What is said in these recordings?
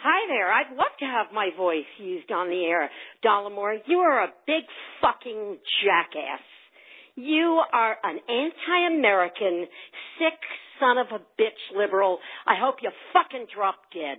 Hi there. I'd love to have my voice used on the air. Dollemore, you are a big fucking jackass. You are an anti-American, sick son of a bitch liberal. I hope you fucking drop dead.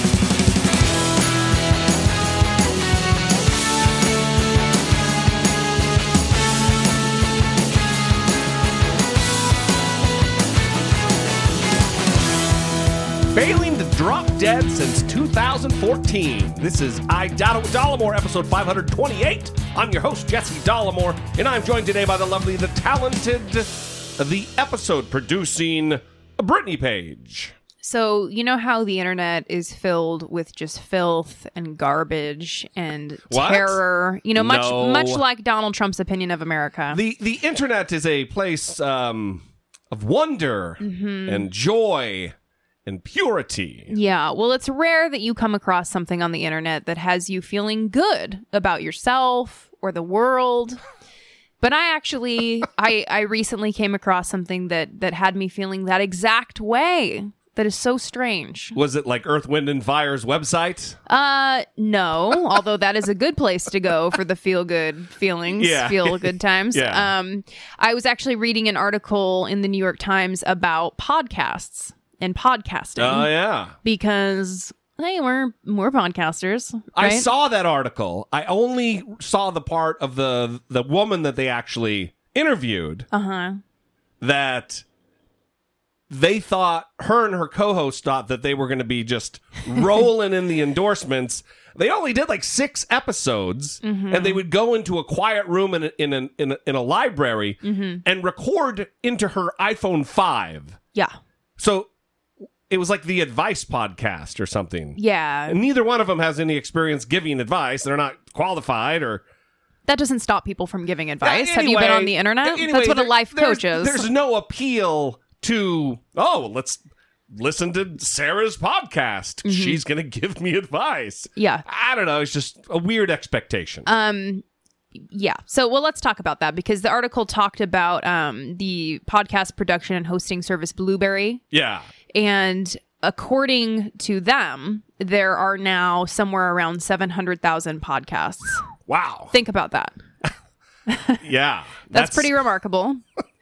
Failing to drop dead since 2014. This is I Doubt It with Dollemore, episode 528. I'm your host, Jesse Dollemore, and I'm joined today by the lovely, the talented, the episode producing Brittany Page. So, you know how the internet is filled with just filth and garbage and What? terror? You know, much No. much like Donald Trump's opinion of America. The the internet is a place um, of wonder and joy and purity. yeah, well, it's rare that you come across something on the internet that has you feeling good about yourself or the world. But I actually I I recently came across something that that had me feeling that exact way. That is so strange. Was it like Earth, Wind, and Fire's website? Uh, no. although that is a good place to go for the feel good feelings, Yeah. feel good times. Yeah. Um, I was actually reading an article in the New York Times about podcasts and podcasting Oh, yeah. because hey, we're we're podcasters. I saw that article. I only saw the part of the the woman that they actually interviewed Uh huh. that they thought her and her co-host thought that they were going to be just rolling in the endorsements. They only did like six episodes, Mm-hmm. and they would go into a quiet room in a, in a, in a, in a library Mm-hmm. and record into her iPhone five. Yeah. So it was like the advice podcast or something. Yeah. And neither one of them has any experience giving advice. They're not qualified or. That doesn't stop people from giving advice. Have you been on the internet? anyway, That's what a there- life there's- coach is. There's no appeal to, oh, let's listen to Sarah's podcast. Mm-hmm. She's going to give me advice. yeah. I don't know. It's just a weird expectation. Um, yeah. So, well, let's talk about that because the article talked about um, the podcast production and hosting service Blubrry. yeah. And according to them, there are now somewhere around 700,000 podcasts. Wow. Think about that. yeah. That's, pretty remarkable.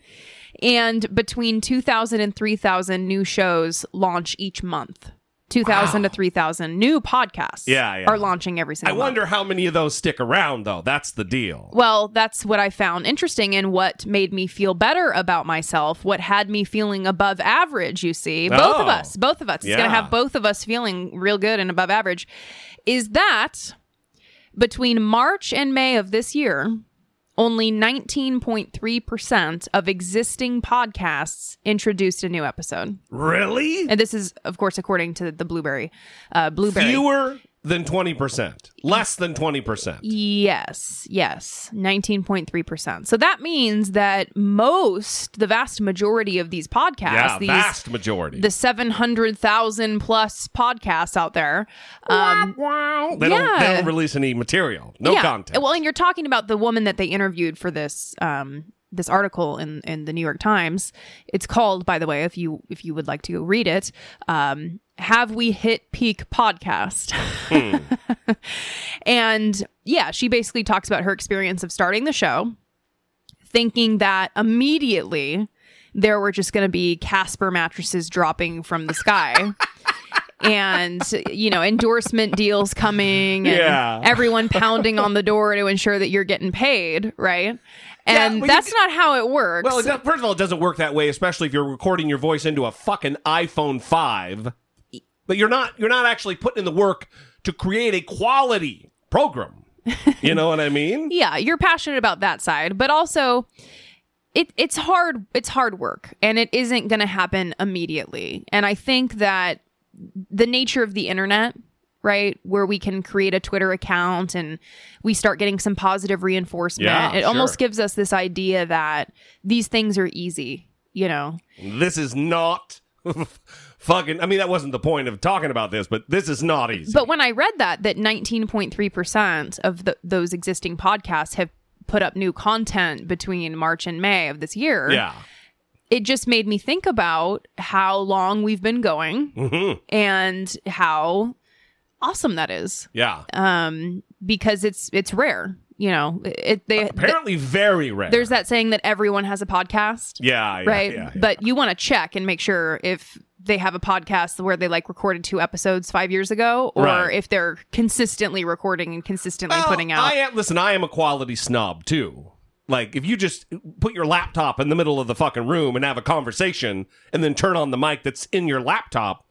and between 2,000 and 3,000 new shows launch each month. 2,000 to 3,000 new podcasts Yeah, yeah. are launching every I single month. wonder how many of those stick around, though. That's the deal. Well, that's what I found interesting and what made me feel better about myself, what had me feeling above average, you see. Both of Oh. us, both of us. It's going to have both of us feeling real good and above average. Is that between March and May of this year, only 19.3% of existing podcasts introduced a new episode. Really? And this is, of course, according to the Blubrry. Uh, Blubrry. Fewer than 20%. Less than 20%. Yes, yes, 19.3%. So that means that most, the vast majority of these podcasts, Yeah, these vast majority. the 700,000 plus podcasts out there, um, they, don't, they don't release any material. No yeah. content. Well, and you're talking about the woman that they interviewed for this um this article in in the New York Times. It's called, by the way, if you if you would like to go read it, um, "Have We Hit Peak Podcast?" and yeah, she basically talks about her experience of starting the show, thinking that immediately there were just going to be Casper mattresses dropping from the sky. and you know endorsement deals coming and Yeah. everyone pounding on the door to ensure that you're getting paid right Yeah, and well, that's not how it works Well, first of all, it doesn't work that way, especially if you're recording your voice into a fucking iPhone 5. But you're not you're not actually putting in the work to create a quality program. You know what I mean? yeah you're passionate about that side but also it it's hard it's hard work and it isn't going to happen immediately and i think that the nature of the internet right where we can create a twitter account and we start getting some positive reinforcement Yeah, it almost gives us this idea that these things are easy you know This is not fucking I mean that wasn't the point of talking about this, but this is not easy. But when I read that, that 19.3% of the, those existing podcasts have put up new content between March and May of this year, yeah. it just made me think about how long we've been going Mhm. and how awesome that is. Yeah. Um, because it's it's rare, you know. It they Apparently very rare. there's that saying that everyone has a podcast. yeah, yeah, right? yeah, yeah. But you want to check and make sure if they have a podcast where they like recorded two episodes five years ago, or Right. if they're consistently recording and consistently Well, putting out. I am listen, I am a quality snob too. Like if you just put your laptop in the middle of the fucking room and have a conversation and then turn on the mic that's in your laptop,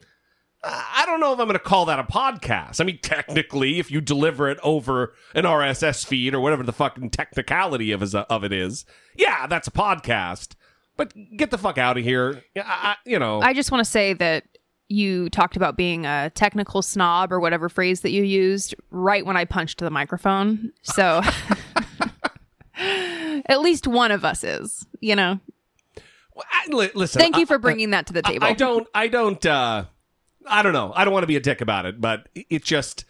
I don't know if I'm going to call that a podcast. I mean, technically, if you deliver it over an RSS feed or whatever the fucking technicality of, is, of it is, yeah, that's a podcast. But get the fuck out of here. I, I, you know. I just want to say that you talked about being a technical snob or whatever phrase that you used right when I punched the microphone. So at least one of us is, you know. I- li- listen. Thank you for bringing that to the table. I don't. I don't. uh I don't know. I don't want to be a dick about it, but it just,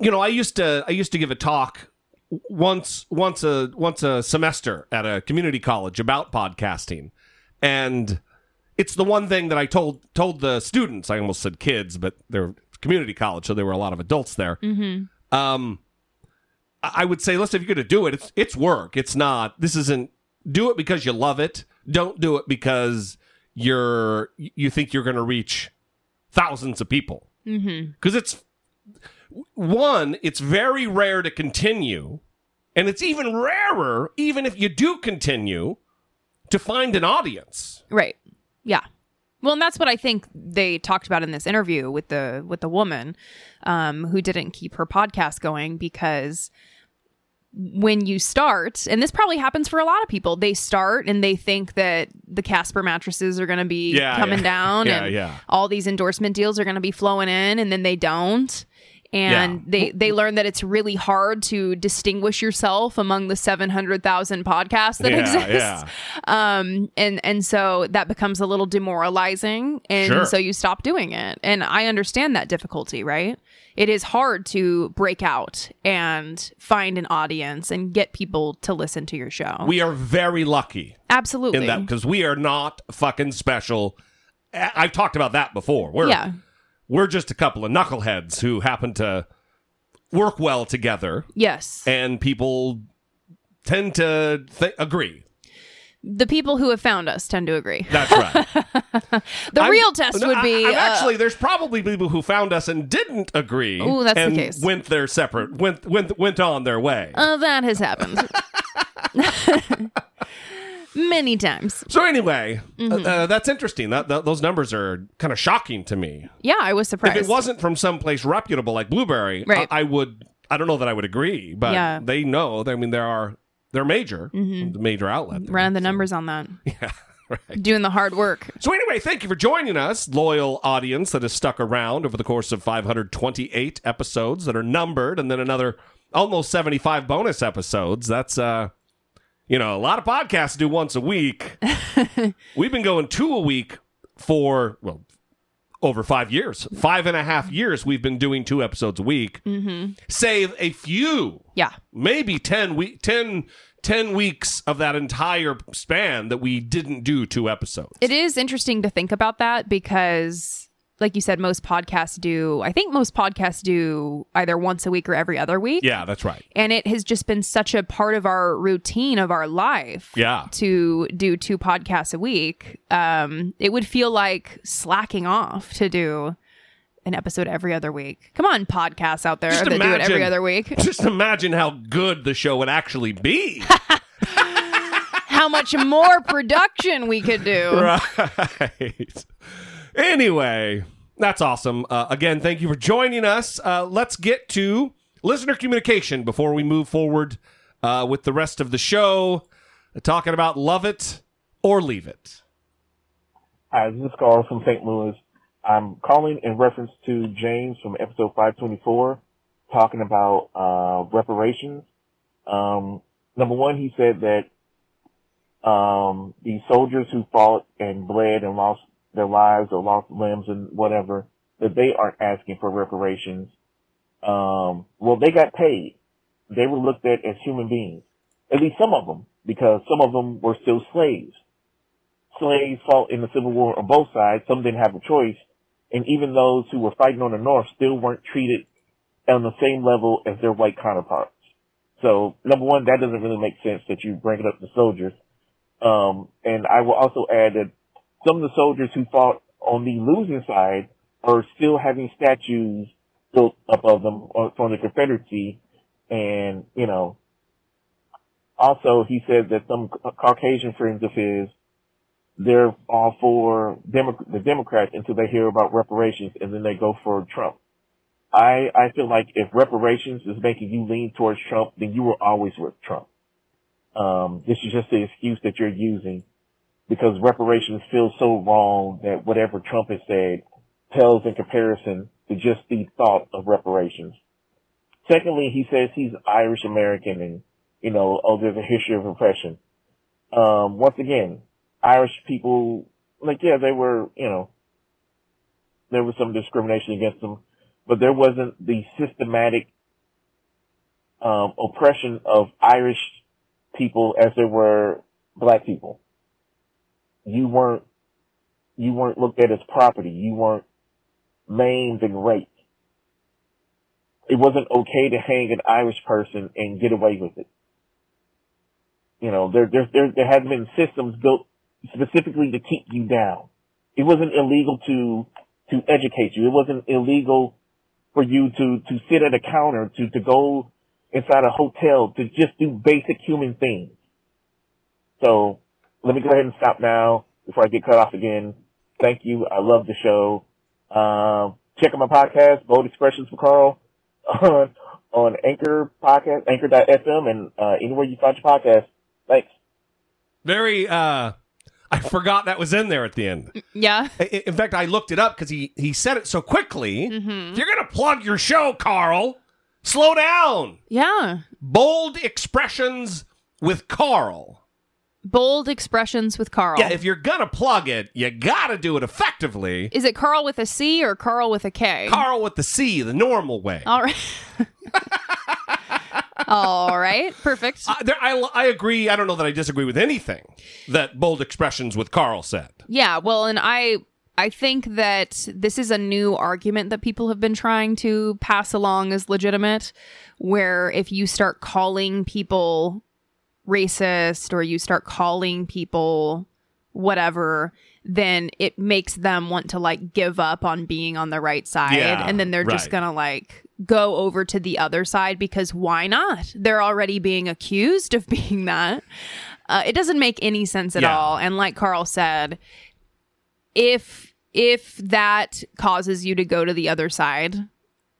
you know, I used to. I used to give a talk once, once a once a semester at a community college about podcasting, and it's the one thing that I told told the students. I almost said kids, but they're community college, so there were a lot of adults there. Mm-hmm. Um, I I would say, listen, if you're going to do it, it's it's work. It's not. This isn't. Do it because you love it. Don't do it because you're you think you're going to reach thousands of people. Because it's one, it's very rare to continue, and it's even rarer, even if you do continue, to find an audience. Right. Yeah. Well, and that's what I think they talked about in this interview with the with the woman um, who didn't keep her podcast going because when you start, and this probably happens for a lot of people, they start and they think that the Casper mattresses are going to be Yeah, coming yeah. down, Yeah, and all these endorsement deals are going to be flowing in, and then they don't. And they they learn that it's really hard to distinguish yourself among the seven hundred thousand podcasts that Yeah, exist yeah. um and and so that becomes a little demoralizing and Sure. so you stop doing it and i understand that difficulty right it is hard to break out and find an audience and get people to listen to your show We are very lucky absolutely in that because we are not fucking special. I've talked about that before. We're yeah we're just a couple of knuckleheads who happen to work well together, yes and people tend to th- agree. The people who have found us tend to agree That's right. the I'm- real test no, would be I'm uh, actually, there's probably people who found us and didn't agree. Ooh, that's the case. Went their separate, went went went on their way. uh, that has happened many times so anyway, Mm-hmm. uh, uh, that's interesting. That, that those numbers are kind of shocking to me. yeah i was surprised If it wasn't from someplace reputable like Blubrry, Right. I, I would. I don't know that I would agree, but Yeah. they know. I mean, there are They're major, the major outlet. there. Running the numbers on that. Yeah, right. Doing the hard work. So anyway, thank you for joining us, loyal audience that has stuck around over the course of 528 episodes that are numbered, and then another almost 75 bonus episodes. That's uh, you know, a lot of podcasts do once a week. We've been going two a week for well over five years, five and a half years. We've been doing two episodes a week, mm-hmm. save a few Yeah. maybe 10 week 10 10 weeks of that entire span that we didn't do two episodes. It is interesting to think about that because, like you said, most podcasts do, I think most podcasts do either once a week or every other week. yeah, that's right. And it has just been such a part of our routine of our life. Yeah. To do two podcasts a week. Um, it would feel like slacking off to do an episode every other week. Come on, podcasts out there Just that do it every other week. Just imagine how good the show would actually be. How much more production we could do. right. Anyway, that's awesome. Uh, again, thank you for joining us. Uh, let's get to listener communication before we move forward uh, with the rest of the show. Talking about love it or leave it. Hi, this is Carl from St. Louis. I'm calling in reference to James from episode 524 talking about uh, reparations. Um, number one, he said that um, the soldiers who fought and bled and lost their lives or lost limbs and whatever, that they aren't asking for reparations. Um, well, they got paid. They were looked at as human beings. At least some of them, because some of them were still slaves slaves fought in the Civil War on both sides. Some didn't have a choice. And even those who were fighting on the North still weren't treated on the same level as their white counterparts. So number one, that doesn't really make sense that you bring it up to soldiers. Um, and I will also add that some of the soldiers who fought on the losing side are still having statues built up of them from the Confederacy. And, you know, also he said that some Caucasian friends of his they're all for Demo- the Democrats until they hear about reparations and then they go for Trump. I, I feel like if reparations is making you lean towards Trump, then you were always with Trump. Um, this is just the excuse that you're using because reparations feel so wrong that whatever Trump has said pales in comparison to just the thought of reparations. Secondly, he says he's Irish American and, you know, oh, there's a history of oppression. Um, once again, Irish people, like, yeah, they were, you know, there was some discrimination against them, but there wasn't the systematic, um, oppression of Irish people as there were black people. You weren't, you weren't looked at as property. You weren't maimed and raped. It wasn't okay to hang an Irish person and get away with it. You know, there, there, there, there had been systems built specifically to keep you down. It wasn't illegal to, to educate you. It wasn't illegal for you to, to sit at a counter, to, to go inside a hotel, to just do basic human things. So let me go ahead and stop now before I get cut off again. Thank you. I love the show. Um, check out my podcast, Bold Expressions for Carl, on, on Anchor podcast, anchor.fm, and uh, anywhere you find your podcast. Thanks. Very uh I forgot that was in there at the end. Yeah. In fact, I looked it up because he he said it so quickly. If you're gonna plug your show, Carl, slow down. Yeah. Bold expressions with Carl. Bold expressions with Carl. Yeah, if you're gonna plug it, you gotta do it effectively. Is it Carl with a C or Carl with a K? Carl with the C, the normal way. All right. All right. Perfect. I, there, I, I agree. I don't know that I disagree with anything that bold expressions with Carl said. Yeah, well, and I I think that this is a new argument that people have been trying to pass along as legitimate where if you start calling people racist or you start calling people whatever then it makes them want to like give up on being on the right side. Yeah, and then they're just gonna like go over to the other side because why not? They're already being accused of being that. Uh, it doesn't make any sense at Yeah. all. And like carl said if if that causes you to go to the other side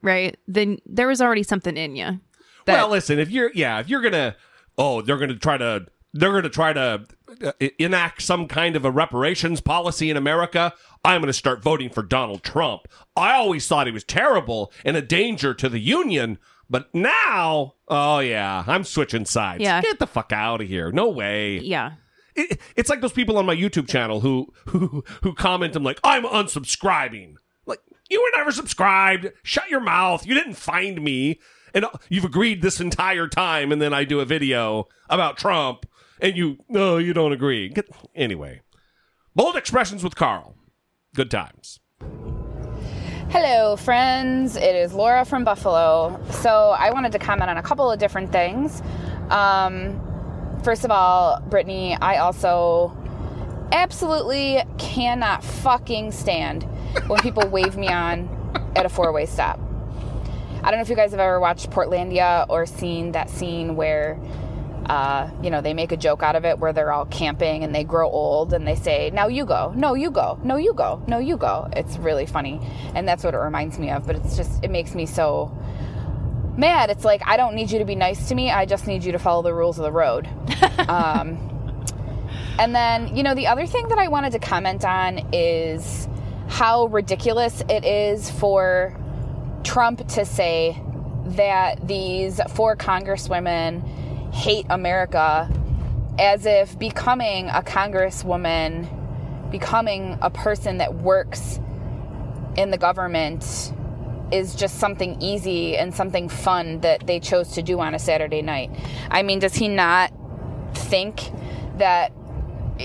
right then there was already something in you that well, listen, if you're yeah, if you're gonna oh, they're going to try to they're going to try to uh, enact some kind of a reparations policy in America. I'm going to start voting for Donald Trump. I always thought he was terrible and a danger to the union, but now, oh yeah, I'm switching sides. Yeah. Get the fuck out of here. No way. Yeah. It, it's like those people on my YouTube channel who who who comment I'm like, I'm unsubscribing. Like, you were never subscribed. Shut your mouth. You didn't find me. And you've agreed this entire time, and then I do a video about Trump, and you no, you don't agree. Get, anyway, bold expressions with Carl. Good times. Hello, friends. It is Laura from Buffalo. So, I wanted to comment on a couple of different things. Um, first of all, Brittany, I also absolutely cannot fucking stand when people wave me on at a four way stop. I don't know if you guys have ever watched Portlandia or seen that scene where, uh, you know, they make a joke out of it where they're all camping and they grow old and they say, now you go, no, you go, no, you go, no, you go. It's really funny. And that's what it reminds me of. But it's just, it makes me so mad. It's like, I don't need you to be nice to me. I just need you to follow the rules of the road. um, and then, you know, the other thing that I wanted to comment on is how ridiculous it is for Trump to say that these four congresswomen hate America as if becoming a congresswoman, becoming a person that works in the government is just something easy and something fun that they chose to do on a Saturday night. I mean, does he not think that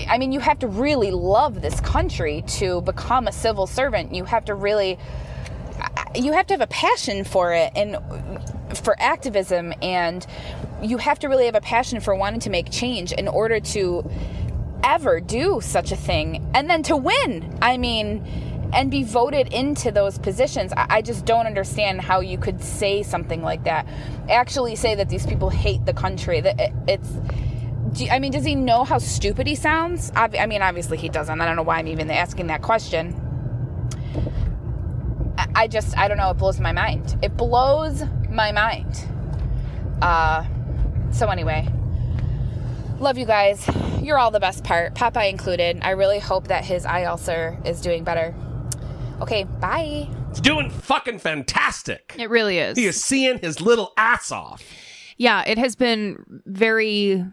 I mean, you have to really love this country to become a civil servant. You have to really you have to have a passion for it and for activism and you have to really have a passion for wanting to make change in order to ever do such a thing and then to win i mean and be voted into those positions i just don't understand how you could say something like that actually say that these people hate the country that it's I mean, does he know how stupid he sounds? I mean, obviously he doesn't. I don't know why I'm even asking that question. I just, I don't know, it blows my mind. It blows my mind. Uh, so anyway, love you guys. You're all the best part, Popeye included. I really hope that his eye ulcer is doing better. Okay, bye. It's doing fucking fantastic. It really is. He is seeing his little ass off. Yeah, it has been very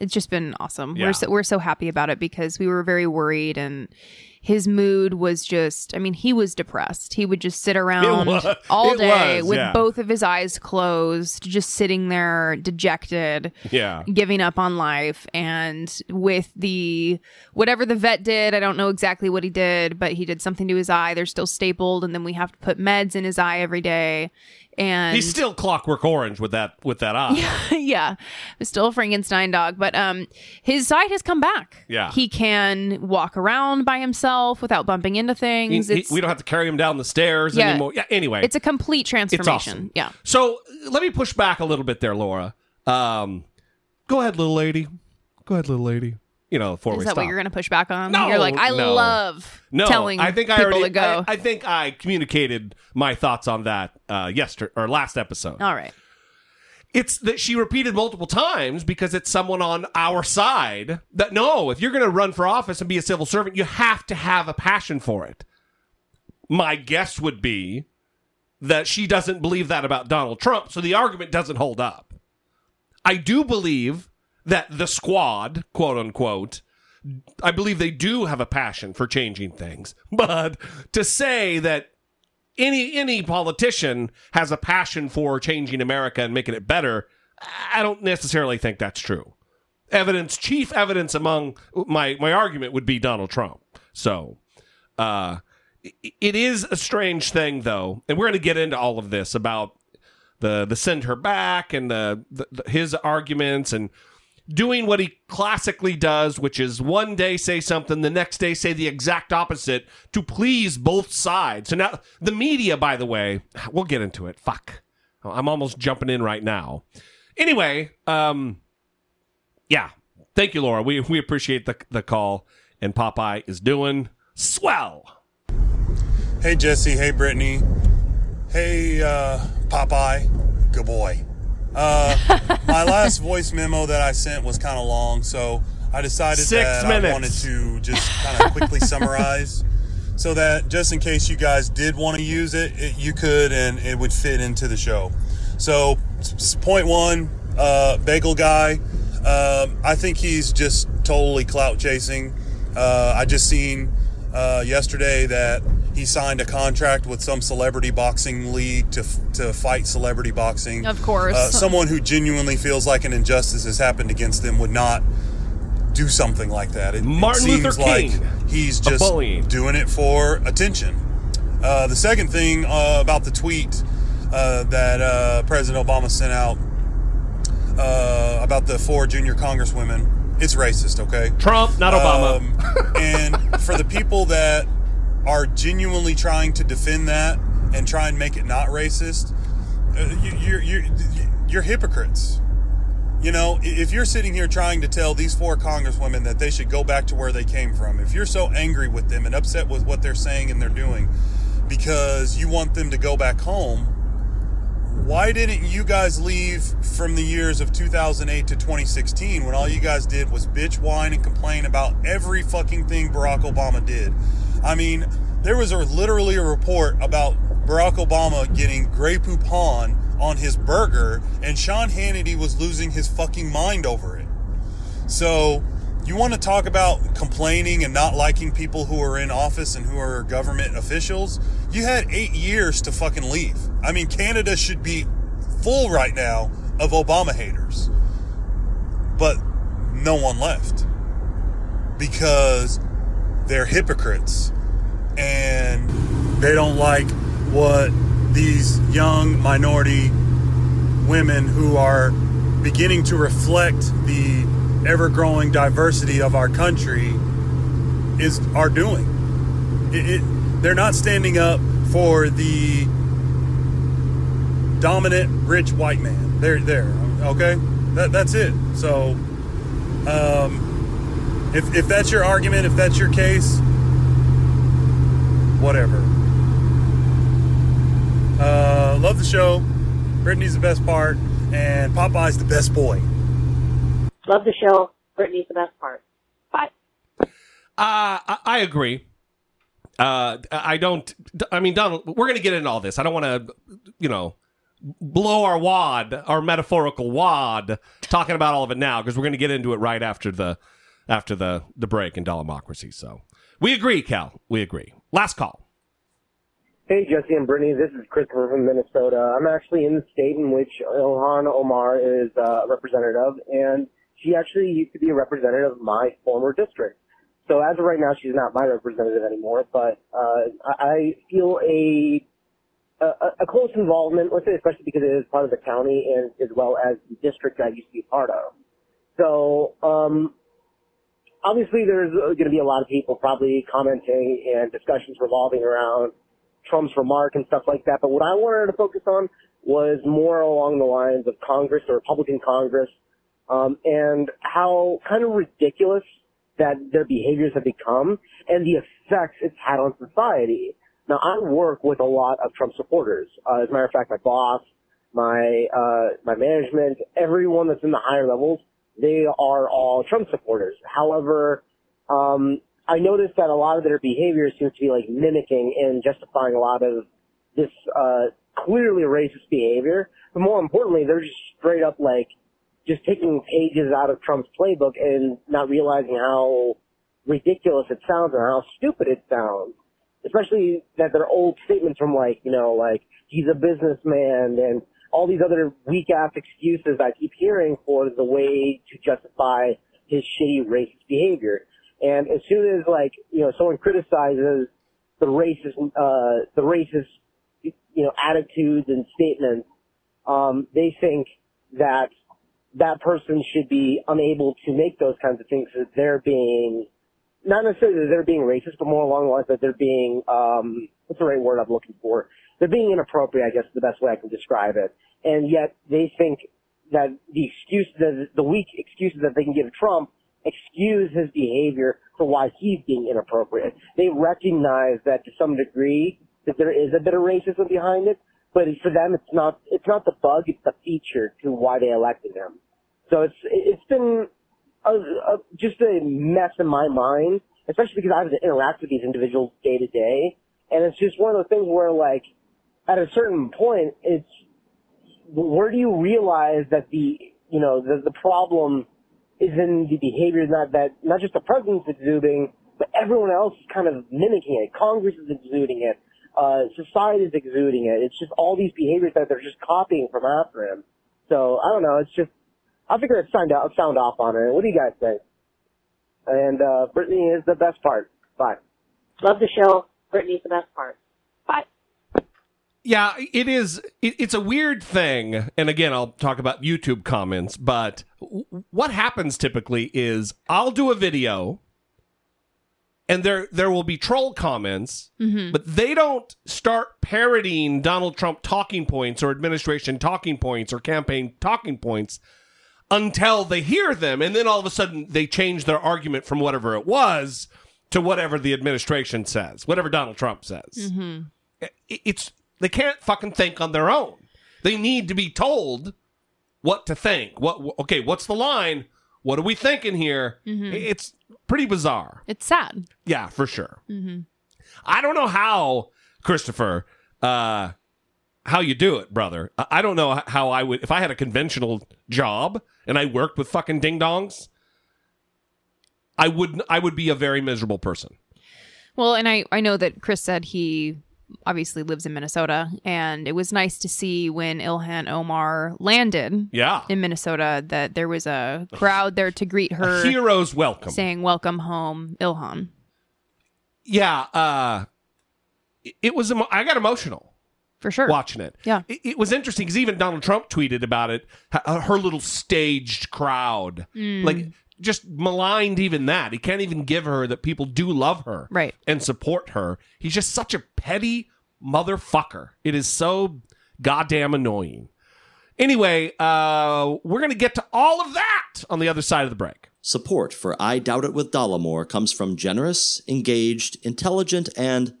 it's just been awesome. Yeah. We're so, we're so happy about it because we were very worried and his mood was just I mean he was depressed. He would just sit around was. all day was, with yeah. both of his eyes closed, just sitting there dejected, Yeah. giving up on life and with the whatever the vet did, I don't know exactly what he did, but he did something to his eye. They're still stapled and then we have to put meds in his eye every day. And He's still clockwork orange with that with that eye. yeah, still a Frankenstein dog, but um, his sight has come back. Yeah. he can walk around by himself without bumping into things. he- it's we don't have to carry him down the stairs Yeah. anymore. Yeah. Anyway, it's a complete transformation. awesome. Yeah, So let me push back a little bit there, Laura. Um, go ahead, little lady. Go ahead, little lady. You know, four is that stop. what you're going to push back on? No, you're like, I no. love no, telling I think I people already. to go. I, I think I communicated my thoughts on that uh, yesterday or last episode. All right, It's that she repeated multiple times because it's someone on our side that no, if you're going to run for office and be a civil servant, you have to have a passion for it. My guess would be that she doesn't believe that about Donald Trump, so the argument doesn't hold up. I do believe that the squad, quote unquote, I believe they do have a passion for changing things. But to say that any any politician has a passion for changing America and making it better, I don't necessarily think that's true. Evidence, chief evidence among my my argument would be Donald Trump. So, uh, it is a strange thing though, and we're going to get into all of this about the the send her back and the, the, the his arguments and doing what he classically does, which is one day say something, the next day say the exact opposite to please both sides. So now the media, by the way, we'll get into it. Fuck, I'm almost jumping in right now. Anyway, um, yeah, thank you, Laura. We we appreciate the the call, and Popeye is doing swell. Hey Jesse, hey Brittany, hey uh, Popeye, good boy. Uh, my last voice memo that I sent was kind of long, so I decided Six that minutes. I wanted to just kind of quickly summarize so that just in case you guys did want to use it, it, you could and it would fit into the show. So, point one, uh, Bagel Guy, um, I think he's just totally clout chasing. Uh, I just seen uh, yesterday that he signed a contract with some celebrity boxing league to to fight celebrity boxing. Of course. uh, someone who genuinely feels like an injustice has happened against them would not do something like that. It, it Martin seems Luther like King. he's just bully. doing it for attention. Uh, the second thing uh, about the tweet uh, that uh, President Obama sent out uh, about the four junior congresswomen, it's racist, okay? Trump, not Obama. Um, and for the people that are genuinely trying to defend that and try and make it not racist, uh, you, you're, you're, you're hypocrites. You know, if you're sitting here trying to tell these four congresswomen that they should go back to where they came from, if you're so angry with them and upset with what they're saying and they're doing because you want them to go back home, why didn't you guys leave from the years of 2008 to 2016 when all you guys did was bitch, whine, and complain about every fucking thing Barack Obama did? I mean, there was a, literally a report about Barack Obama getting Grey Poupon on his burger, and Sean Hannity was losing his fucking mind over it. So, you want to talk about complaining and not liking people who are in office and who are government officials? You had eight years to fucking leave. I mean, Canada should be full right now of Obama haters. But no one left because they're hypocrites and they don't like what these young minority women who are beginning to reflect the ever-growing diversity of our country is are doing. It, it, they're not standing up for the dominant rich white man. They're there, okay? That, that's it. So, um, if if that's your argument, if that's your case, whatever. Uh, love the show. Brittany's the best part, and Popeye's the best boy. Love the show. Brittany's the best part. Bye. Uh, I, I agree. Uh, I don't. I mean, Donald, we're going to get into all this. I don't want to, you know, blow our wad, our metaphorical wad, talking about all of it now because we're going to get into it right after the after the the break in Dollemocracy. So we agree, Cal. We agree. Last call. Hey, Jesse and Brittany. This is Christopher from Minnesota. I'm actually in the state in which Ilhan Omar is uh, a representative, and she actually used to be a representative of my former district. So as of right now, she's not my representative anymore, but uh, I feel a, a a close involvement with it, especially because it is part of the county and as well as the district I used to be part of. So um, obviously, there's going to be a lot of people probably commenting and discussions revolving around Trump's remark and stuff like that. But what I wanted to focus on was more along the lines of Congress, the Republican Congress, um, and how kind of ridiculous that their behaviors have become and the effects it's had on society. Now, I work with a lot of Trump supporters. Uh, as a matter of fact, my boss, my uh, my management, everyone that's in the higher levels, they are all Trump supporters. However, um, I noticed that a lot of their behavior seems to be like mimicking and justifying a lot of this uh, clearly racist behavior. But more importantly, they're just straight up like just taking pages out of Trump's playbook and not realizing how ridiculous it sounds and how stupid it sounds. Especially that they're old statements from like, you know, like he's a businessman and all these other weak ass excuses I keep hearing for the way to justify his shitty racist behavior. And as soon as like, you know, someone criticizes the racist, uh, the racist, you know, attitudes and statements, um, they think that that person should be unable to make those kinds of things that they're being, not necessarily that they're being racist, but more along the lines that they're being, um, what's the right word I'm looking for? They're being inappropriate, I guess is the best way I can describe it. And yet they think that the excuse, the, the weak excuses that they can give Trump excuse his behavior for why he's being inappropriate. They recognize that to some degree that there is a bit of racism behind it, but for them, it's not it's not the bug, it's the feature to why they elected him. So it's it's been a, just a mess in my mind, especially because I have to interact with these individuals day to day, and it's just one of those things where like at a certain point, it's where do you realize that the you know the the problem is in the behavior not that not just the president's exuding, but everyone else is kind of mimicking it. Congress is exuding it. Uh, society is exuding it. It's just all these behaviors that they're just copying from after him. So I don't know. It's just I figure it's sound out sound off on it. What do you guys think? And uh, Brittany is the best part. Bye. Love the show. Brittany's the best part. Bye. Yeah, it is. It, it's a weird thing. And again, I'll talk about YouTube comments, but w- what happens typically is I'll do a video and there there will be troll comments, Mhm. but they don't start parodying Donald Trump talking points or administration talking points or campaign talking points until they hear them and then all of a sudden they change their argument from whatever it was to whatever the administration says, whatever Donald Trump says Mm-hmm. it- it's they can't fucking think on their own. They need to be told what to think. What okay? What's the line? What are we thinking here? Mhm. It's pretty bizarre. It's sad. Yeah, for sure. Mm-hmm. I don't know how Christopher, uh, how you do it, brother. I don't know how I would if I had a conventional job and I worked with fucking ding dongs. I would I would be a very miserable person. Well, and I, I know that Chris said he obviously lives in Minnesota, and it was nice to see when Ilhan Omar landed Yeah. in Minnesota that there was a crowd there to greet her. A hero's welcome. Saying, Welcome home, Ilhan. yeah uh it- it was emo- i got emotional for sure. Watching it. Yeah. it, it was interesting because even donald trump tweeted about it her little staged crowd. Mm. like just maligned even that. He can't even give her that people do love her Right. and support her. He's just such a petty motherfucker. It is so goddamn annoying. Anyway uh we're gonna get to all of that on the other side of the break. Support for I Doubt It with Dollemore comes from generous, engaged, intelligent, and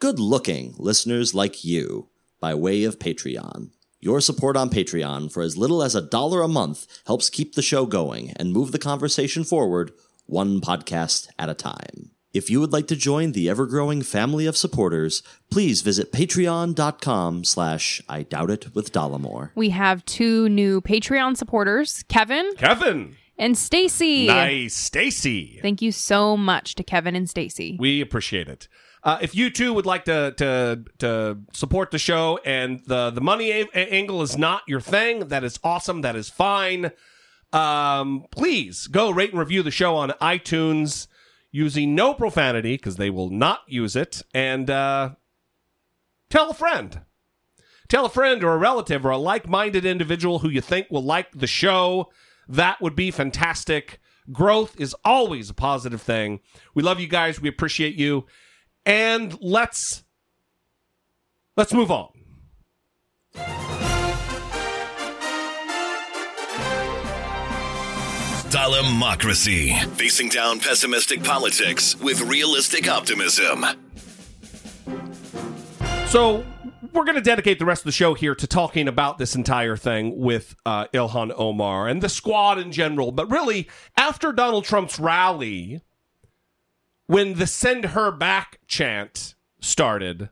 good looking listeners like you by way of Patreon. Your support on Patreon for as little as a dollar a month helps keep the show going and move the conversation forward one podcast at a time. If you would like to join the ever-growing family of supporters, please visit patreon.com slash I Doubt It with Dollemore. We have two new Patreon supporters, Kevin kevin and Stacy. nice stacy Thank you so much to Kevin and Stacy. We appreciate it. Uh, if you too would like to to to support the show and the the money a- angle is not your thing, that is awesome. That is fine. Um, please go rate and review the show on iTunes using no profanity because they will not use it, and uh, tell a friend. Tell a friend or a relative or a like minded individual who you think will like the show. That would be fantastic. Growth is always a positive thing. We love you guys. We appreciate you. And let's let's move on. Dollemocracy. Facing down pessimistic politics with realistic optimism. So we're going to dedicate the rest of the show here to talking about this entire thing with uh, Ilhan Omar and the squad in general. But really, after Donald Trump's rally, when the "Send her back" chant started,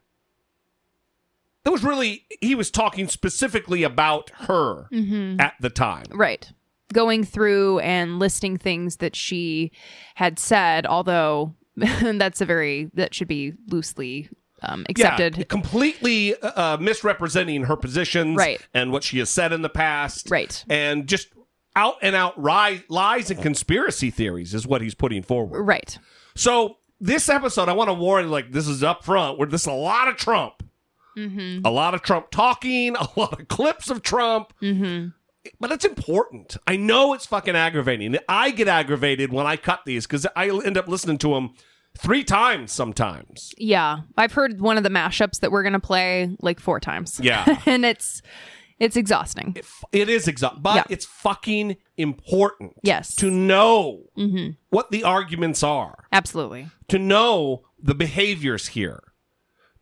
that was really he was talking specifically about her Mhm. at the time. Right. Going through and listing things that she had said, although that's a very, that should be loosely um, accepted. Yeah, completely uh, misrepresenting her positions Right. and what she has said in the past. Right. And just out and out ri- lies and conspiracy theories is what he's putting forward. Right. So this episode, I want to warn, you like, this is up front, where this is a lot of Trump. Mm-hmm. A lot of Trump talking, a lot of clips of Trump. Mm-hmm. But it's important. I know it's fucking aggravating. I get aggravated when I cut these because I end up listening to them three times sometimes. Yeah. I've heard one of the mashups that we're going to play like four times. Yeah. and it's, it's exhausting. It is exhausting, but Yeah. it's fucking important. Yes. To know Mm-hmm. what the arguments are, Absolutely. to know the behaviors here,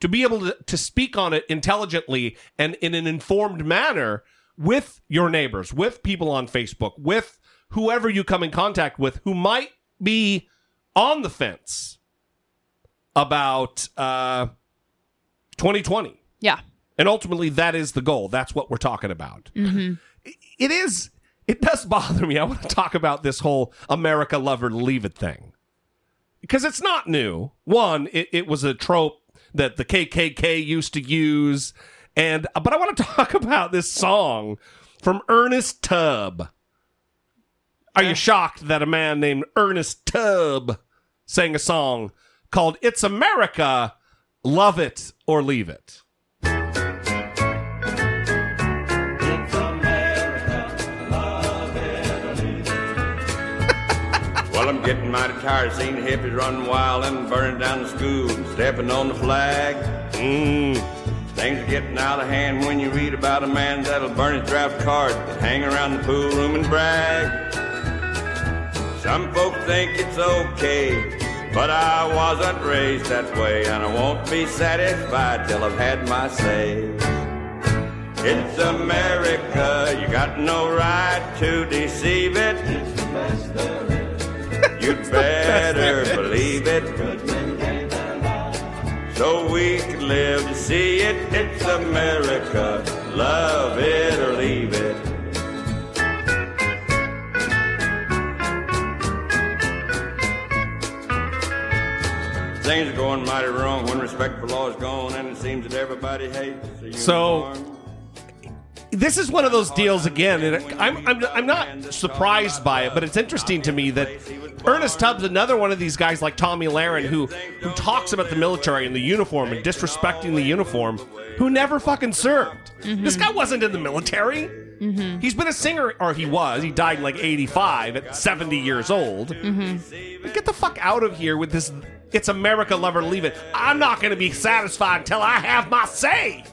to be able to, to speak on it intelligently and in an informed manner with your neighbors, with people on Facebook, with whoever you come in contact with who might be on the fence about uh, 2020. Yeah. And ultimately, that is the goal. That's what we're talking about. Mm-hmm. It is, it does bother me. I want to talk about this whole America love or leave it thing because it's not new. One, it, it was a trope that the KKK used to use. And, but I want to talk about this song from Ernest Tubb. Are you shocked that a man named Ernest Tubb sang a song called It's America, Love It or Leave It? Well, I'm getting mighty tired seeing hippies running wild and burning down the school, and stepping on the flag. Mm. Things are getting out of hand when you read about a man that'll burn his draft card, hang around the pool room and brag. Some folks think it's okay, but I wasn't raised that way, and I won't be satisfied till I've had my say. It's America, you got no right to deceive it. You'd better believe it. So we can live to see it. It's America, love it or leave it. Things are going mighty wrong when respect for law is gone, and it seems that everybody hates the So- uniform. This is one of those deals again, and I'm, I'm I'm not surprised by it, but it's interesting to me that Ernest Tubbs, another one of these guys like Tomi Lahren, who who talks about the military and the uniform and disrespecting the uniform, who never fucking served. This guy wasn't in the military. Mm-hmm. He's been a singer, or he was. He died in like 85 at 70 years old. Mm-hmm. Get the fuck out of here with this. It's America, love or leave it. I'm not going to be satisfied until I have my say.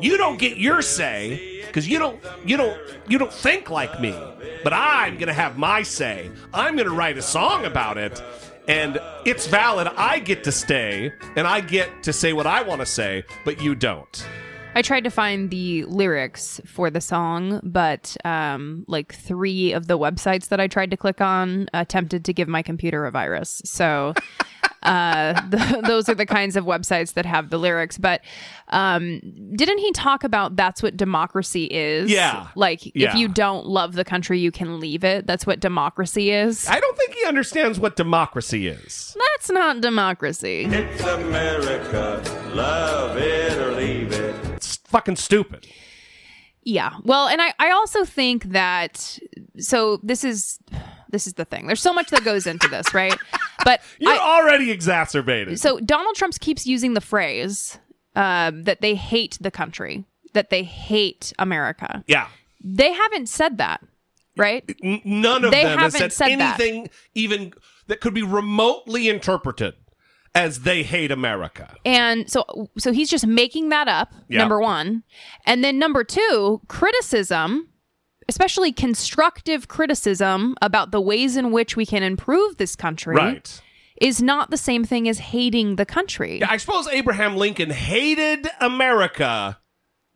You don't get your say because you don't you don't you don't think like me. But I'm gonna have my say. I'm gonna write a song about it, and it's valid. I get to stay, and I get to say what I want to say, but you don't. I tried to find the lyrics for the song, but um, like three of the websites that I tried to click on attempted to give my computer a virus. So uh, th- those are the kinds of websites that have the lyrics. But um, didn't he talk about that's what democracy is? Yeah. Like Yeah. if you don't love the country, you can leave it. That's what democracy is. I don't think he understands what democracy is. That's not democracy. It's America, love it or leave it. Fucking stupid. Yeah. Well, and I, I also think that so this is this is the thing. There's so much that goes into this, right? But You're I, already exacerbated. so Donald Trump keeps using the phrase um, that they hate the country, that they hate America. yeah. They haven't said that, right? None of They them has haven't said, said that. anything even that could be remotely interpreted as they hate America. And so so he's just making that up, Yeah. number 1. And then number 2, criticism, especially constructive criticism about the ways in which we can improve this country. Right. Is not the same thing as hating the country. Yeah, I suppose Abraham Lincoln hated America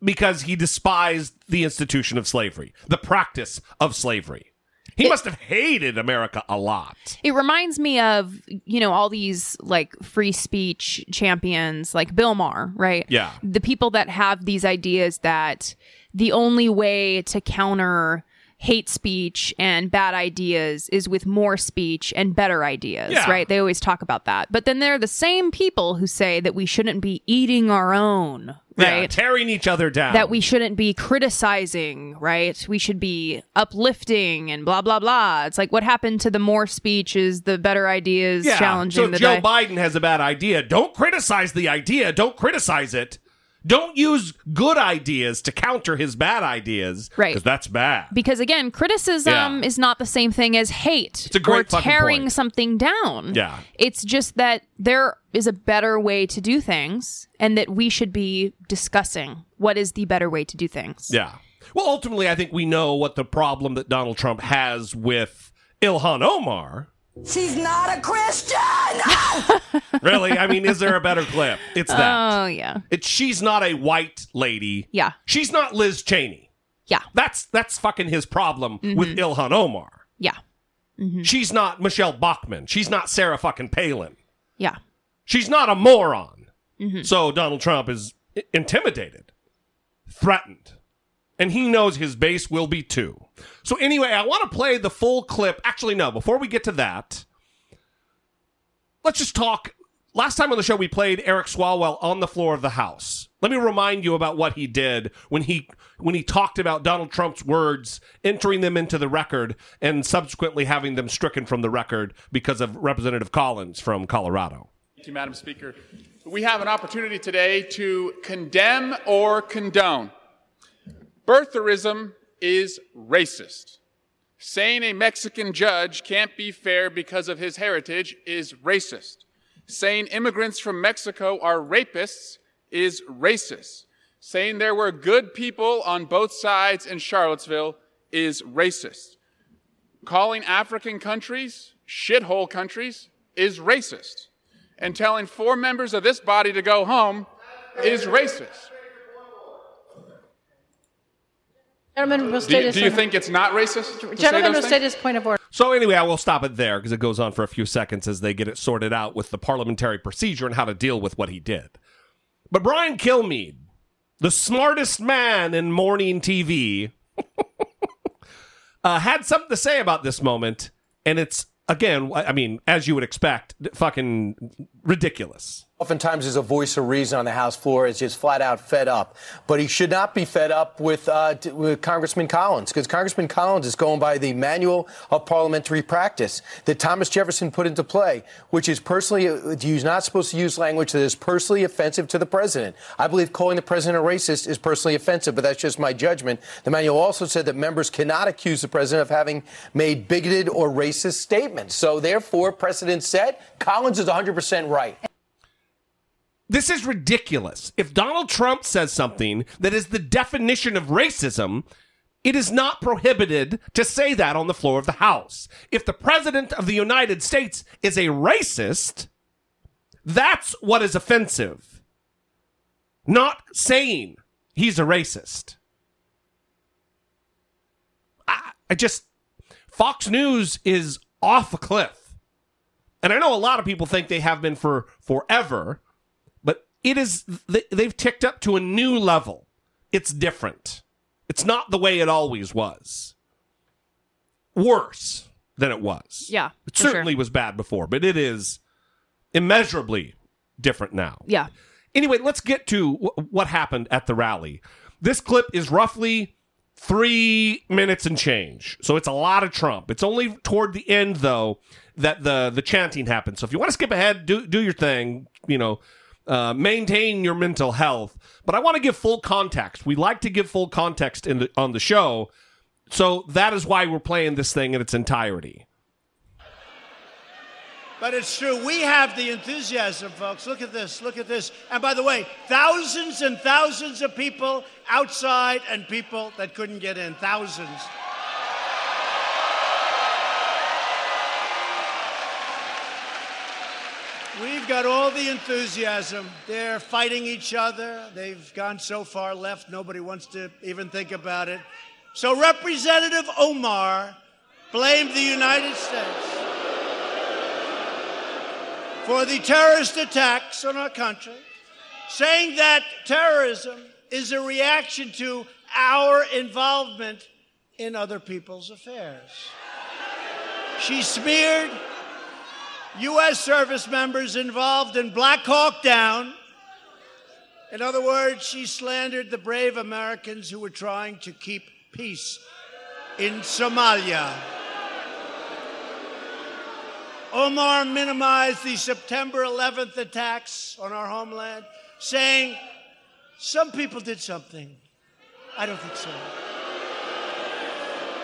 because he despised the institution of slavery, the practice of slavery. He must have hated America a lot. It reminds me of, you know, all these like free speech champions like Bill Maher, right? Yeah. The people that have these ideas that the only way to counter hate speech and bad ideas is with more speech and better ideas, Yeah. right? They always talk about that. But then they're the same people who say that we shouldn't be eating our own, Yeah, right? tearing each other down. that we shouldn't be criticizing, right? We should be uplifting and blah blah blah. It's like what happened to the more speech is the better ideas yeah. challenging so the Joe di- Biden has a bad idea. Don't criticize the idea. Don't criticize it. Don't use good ideas to counter his bad ideas. Right. Because that's bad. because again, criticism Yeah. is not the same thing as hate It's a great or tearing point. something down. Yeah. It's just that there is a better way to do things and that we should be discussing what is the better way to do things. Yeah. Well, ultimately, I think we know what the problem that Donald Trump has with Ilhan Omar. She's not a Christian. really? I mean, is there a better clip? It's that. Oh yeah. It's she's not a white lady. Yeah. She's not Liz Cheney. Yeah. That's that's fucking his problem with Mhm. Ilhan Omar. Yeah. Mhm. She's not Michele Bachmann. She's not Sarah fucking Palin. Yeah. She's not a moron. Mhm. So Donald Trump is i- intimidated, threatened, and he knows his base will be too. So anyway, I want to play the full clip. Actually, no. Before we get to that, let's just talk. Last time on the show, we played Eric Swalwell on the floor of the House. Let me remind you about what he did when he when he talked about Donald Trump's words, entering them into the record, and subsequently having them stricken from the record because of Representative Collins from Colorado. Thank you, Madam Speaker. We have an opportunity today to condemn or condone. Birtherism is racist. Saying a Mexican judge can't be fair because of his heritage is racist. Saying immigrants from Mexico are rapists is racist. Saying there were good people on both sides in Charlottesville is racist. Calling African countries shithole countries is racist. And telling four members of this body to go home is racist. Gentleman will Do state you, his do you think it's not racist? to say Gentleman will those state things? his point of order. So anyway, I will stop it there because it goes on for a few seconds as they get it sorted out with the parliamentary procedure and how to deal with what he did. But Brian Kilmeade, the smartest man in morning TV, uh, had something to say about this moment, and it's again, I I mean, as you would expect, fucking ridiculous. Oftentimes, is a voice of reason on the House floor is just flat out fed up. But he should not be fed up with, uh, with Congressman Collins, because Congressman Collins is going by the manual of parliamentary practice that Thomas Jefferson put into play, which is personally, uh, you're not supposed to use language that is personally offensive to the president. I believe calling the president a racist is personally offensive, but that's just my judgment. The manual also said that members cannot accuse the president of having made bigoted or racist statements. So, therefore, precedent set. Collins is 100% right. This is ridiculous. If Donald Trump says something that is the definition of racism, it is not prohibited to say that on the floor of the House. If the President of the United States is a racist, that's what is offensive. Not saying he's a racist. I, I just, Fox News is off a cliff. And I know a lot of people think they have been for forever it is they- they've ticked up to a new level. It's different. It's not the way it always was. Worse than it was. Yeah, it for sure. certainly was bad before but it is immeasurably different now. Yeah. anyway let's get to wh- what happened at the rally. This clip is roughly three minutes and change so it's a lot of trump. It's only toward the end though that the the chanting happens so if you want to skip ahead do do your thing you know uh, maintain your mental health but i want to give full context we like to give full context in the, on the show so that is why we're playing this thing in its entirety But it's true. We have the enthusiasm, folks. Look at this. Look at this. And by the way, thousands and thousands of people outside and people that couldn't get in. Thousands. We've got all the enthusiasm. They're fighting each other. They've gone so far left, nobody wants to even think about it. So, Representative Omar blamed the United States for the terrorist attacks on our country, saying that terrorism is a reaction to our involvement in other people's affairs. She smeared U.S. service members involved in Black Hawk Down. In other words, she slandered the brave Americans who were trying to keep peace in Somalia. Omar minimized the September 11th attacks on our homeland, saying some people did something. I don't think so.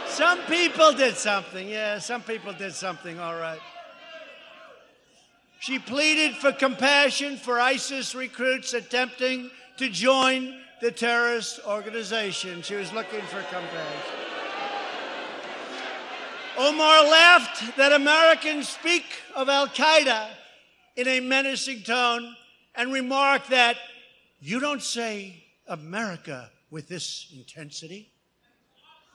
Some people did something. Yeah, some people did something, all right. She pleaded for compassion for ISIS recruits attempting to join the terrorist organization. She was looking for compassion. Omar laughed that Americans speak of Al Qaeda in a menacing tone and remarked that you don't say America with this intensity.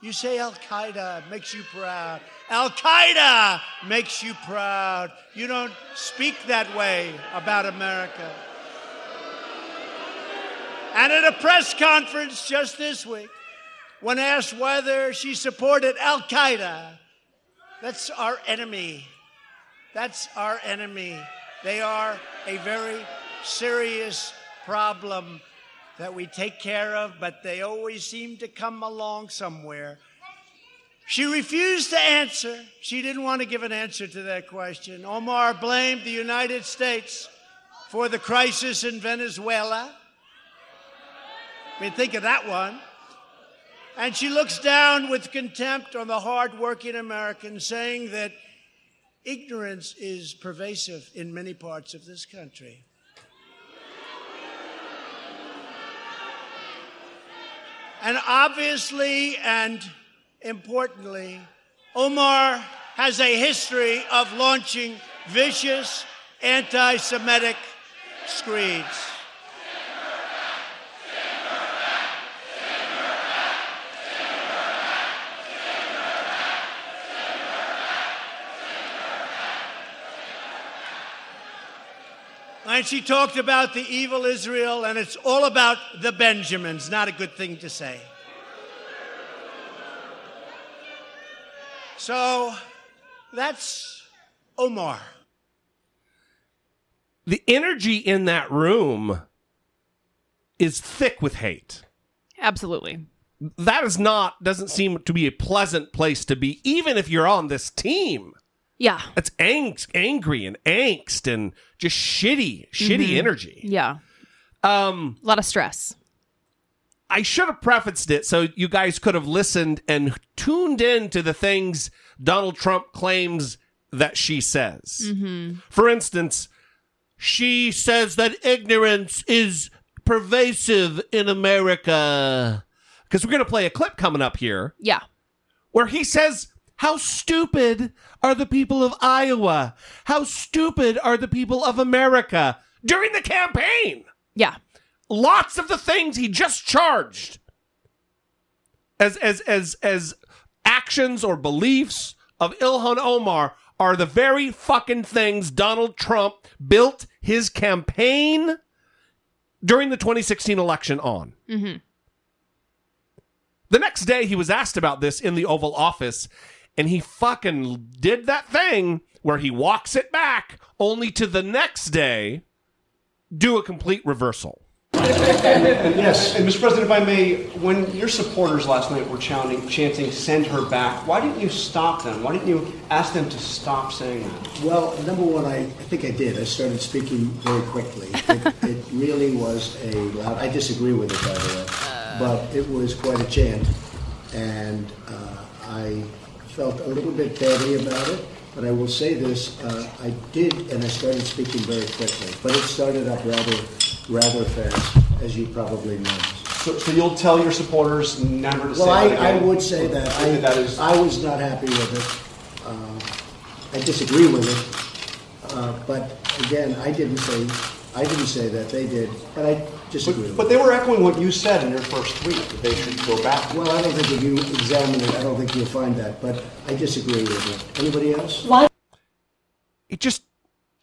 You say Al Qaeda makes you proud. Al Qaeda makes you proud. You don't speak that way about America. And at a press conference just this week, when asked whether she supported Al Qaeda, that's our enemy. That's our enemy. They are a very serious problem that we take care of, but they always seem to come along somewhere. She refused to answer. She didn't want to give an answer to that question. Omar blamed the United States for the crisis in Venezuela. I mean, think of that one. And she looks down with contempt on the hardworking Americans, saying that ignorance is pervasive in many parts of this country. And obviously and importantly, Omar has a history of launching vicious anti Semitic screeds. And she talked about the evil Israel, and it's all about the Benjamins. Not a good thing to say. So that's Omar. The energy in that room is thick with hate. Absolutely. That is not doesn't seem to be a pleasant place to be, even if you're on this team. Yeah. It's angst, angry and angst and just shitty, shitty Mhm. energy. Yeah. Um, a lot of stress. I should have prefaced it so you guys could have listened and tuned in to the things Donald Trump claims that she says. Mm-hmm. For instance, she says that ignorance is pervasive in America. Because we're going to play a clip coming up here Yeah. where he says, How stupid are the people of Iowa? How stupid are the people of America during the campaign? Yeah. Lots of the things he just charged as as as as actions or beliefs of Ilhan Omar are the very fucking things Donald Trump built his campaign during the 2016 election on. Mm-hmm. The next day, he was asked about this in the Oval Office, and he fucking did that thing where he walks it back, only to the next day do a complete reversal. yes, and Mr. President, if I may, when your supporters last night were chanting, chanting "Send her back," why didn't you stop them? Why didn't you ask them to stop saying that? Well, number one, I, I think I did. I started speaking very quickly. It, it really was a loud. I disagree with it, by the way, but it was quite a chant, and uh, I felt a little bit badly about it. But I will say this: uh, I did, and I started speaking very quickly. But it started up rather, rather fast, as you probably know. So, so you'll tell your supporters never to say that. Well, I, that I would say that. I, that is I was not happy with it. Uh, I disagree with it. Uh, but again, I didn't say, I didn't say that, they did, but I disagree with But they were echoing what you said in your first tweet that they should go back. Well, I don't think if you examine it, I don't think you'll find that, but I disagree with it. Anybody else? Why? It just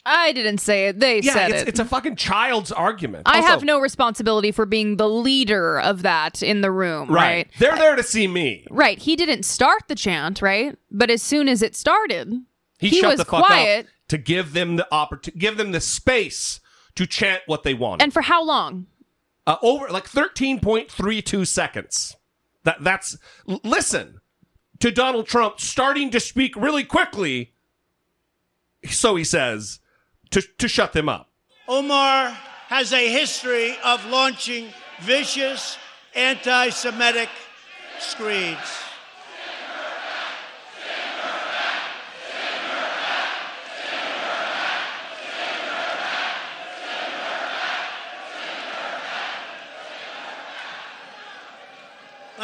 I didn't say it. They yeah, said it's, it. it's a fucking child's argument. I Also- have no responsibility for being the leader of that in the room, right? They're there to see me. Right. He didn't start the chant, right? But as soon as it started, He, he shut was the fuck quiet. up to give them the opportunity, give them the space to chant what they want. And for how long? Uh, over like 13.32 seconds. That that's listen to Donald Trump starting to speak really quickly. So he says to to shut them up. Omar has a history of launching vicious anti Semitic screeds.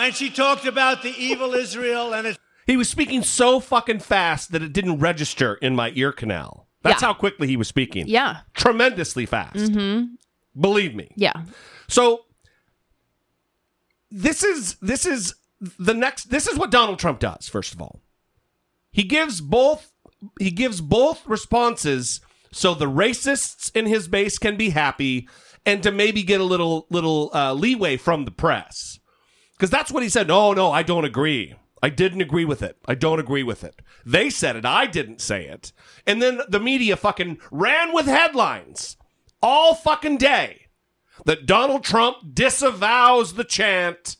And she talked about the evil Israel and its He was speaking so fucking fast that it didn't register in my ear canal. That's Yeah. how quickly he was speaking. Yeah. Tremendously fast. Mm-hmm. Believe me. Yeah. So this is this is the next this is what Donald Trump does first of all. He gives both he gives both responses so the racists in his base can be happy and to maybe get a little little uh, leeway from the press. Cuz that's what he said. No, no, I don't agree. I didn't agree with it. I don't agree with it. They said it. I didn't say it. And then the media fucking ran with headlines all fucking day that Donald Trump disavows the chant,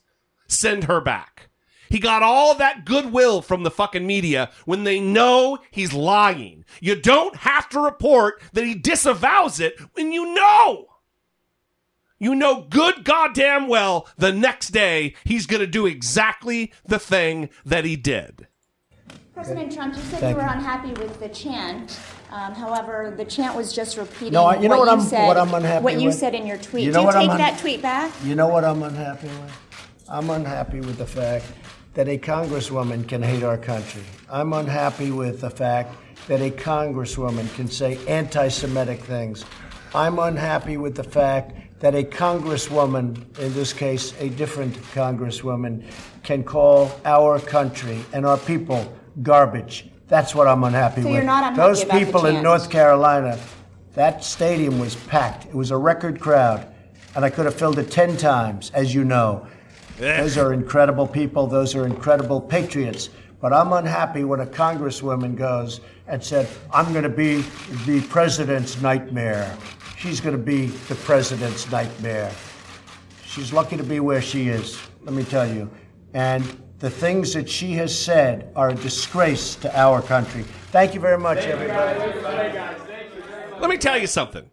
send her back. He got all that goodwill from the fucking media when they know he's lying. You don't have to report that he disavows it when you know. You know good goddamn well the next day he's going to do exactly the thing that he did. President Trump, you said Thank you were you. unhappy with the chant. Um, however, the chant was just repeating No, I- you know what, what you I'm- said. what I'm unhappy what you with? said in your tweet. You Do know you what I'm take un- that tweet back? You know what I'm unhappy with? I'm unhappy with the fact that a congresswoman can hate our country. I'm unhappy with the fact that a congresswoman can say anti Semitic things. I'm unhappy with the fact that a congresswoman, in this case, a different congresswoman, can call our country and our people garbage. That's what I'm unhappy So with. you're not unhappy Those about the people in? North Carolina, that stadium was packed. It was a record crowd, and I could have filled it 10 times, as you know. Those are incredible people. Those are incredible patriots. But I'm unhappy when a congresswoman goes and said, I'm going to be the president's nightmare. She's going to be the president's nightmare. She's lucky to be where she is, let me tell you. And the things that she has said are a disgrace to our country. Thank you very much, everybody. Let me tell you something.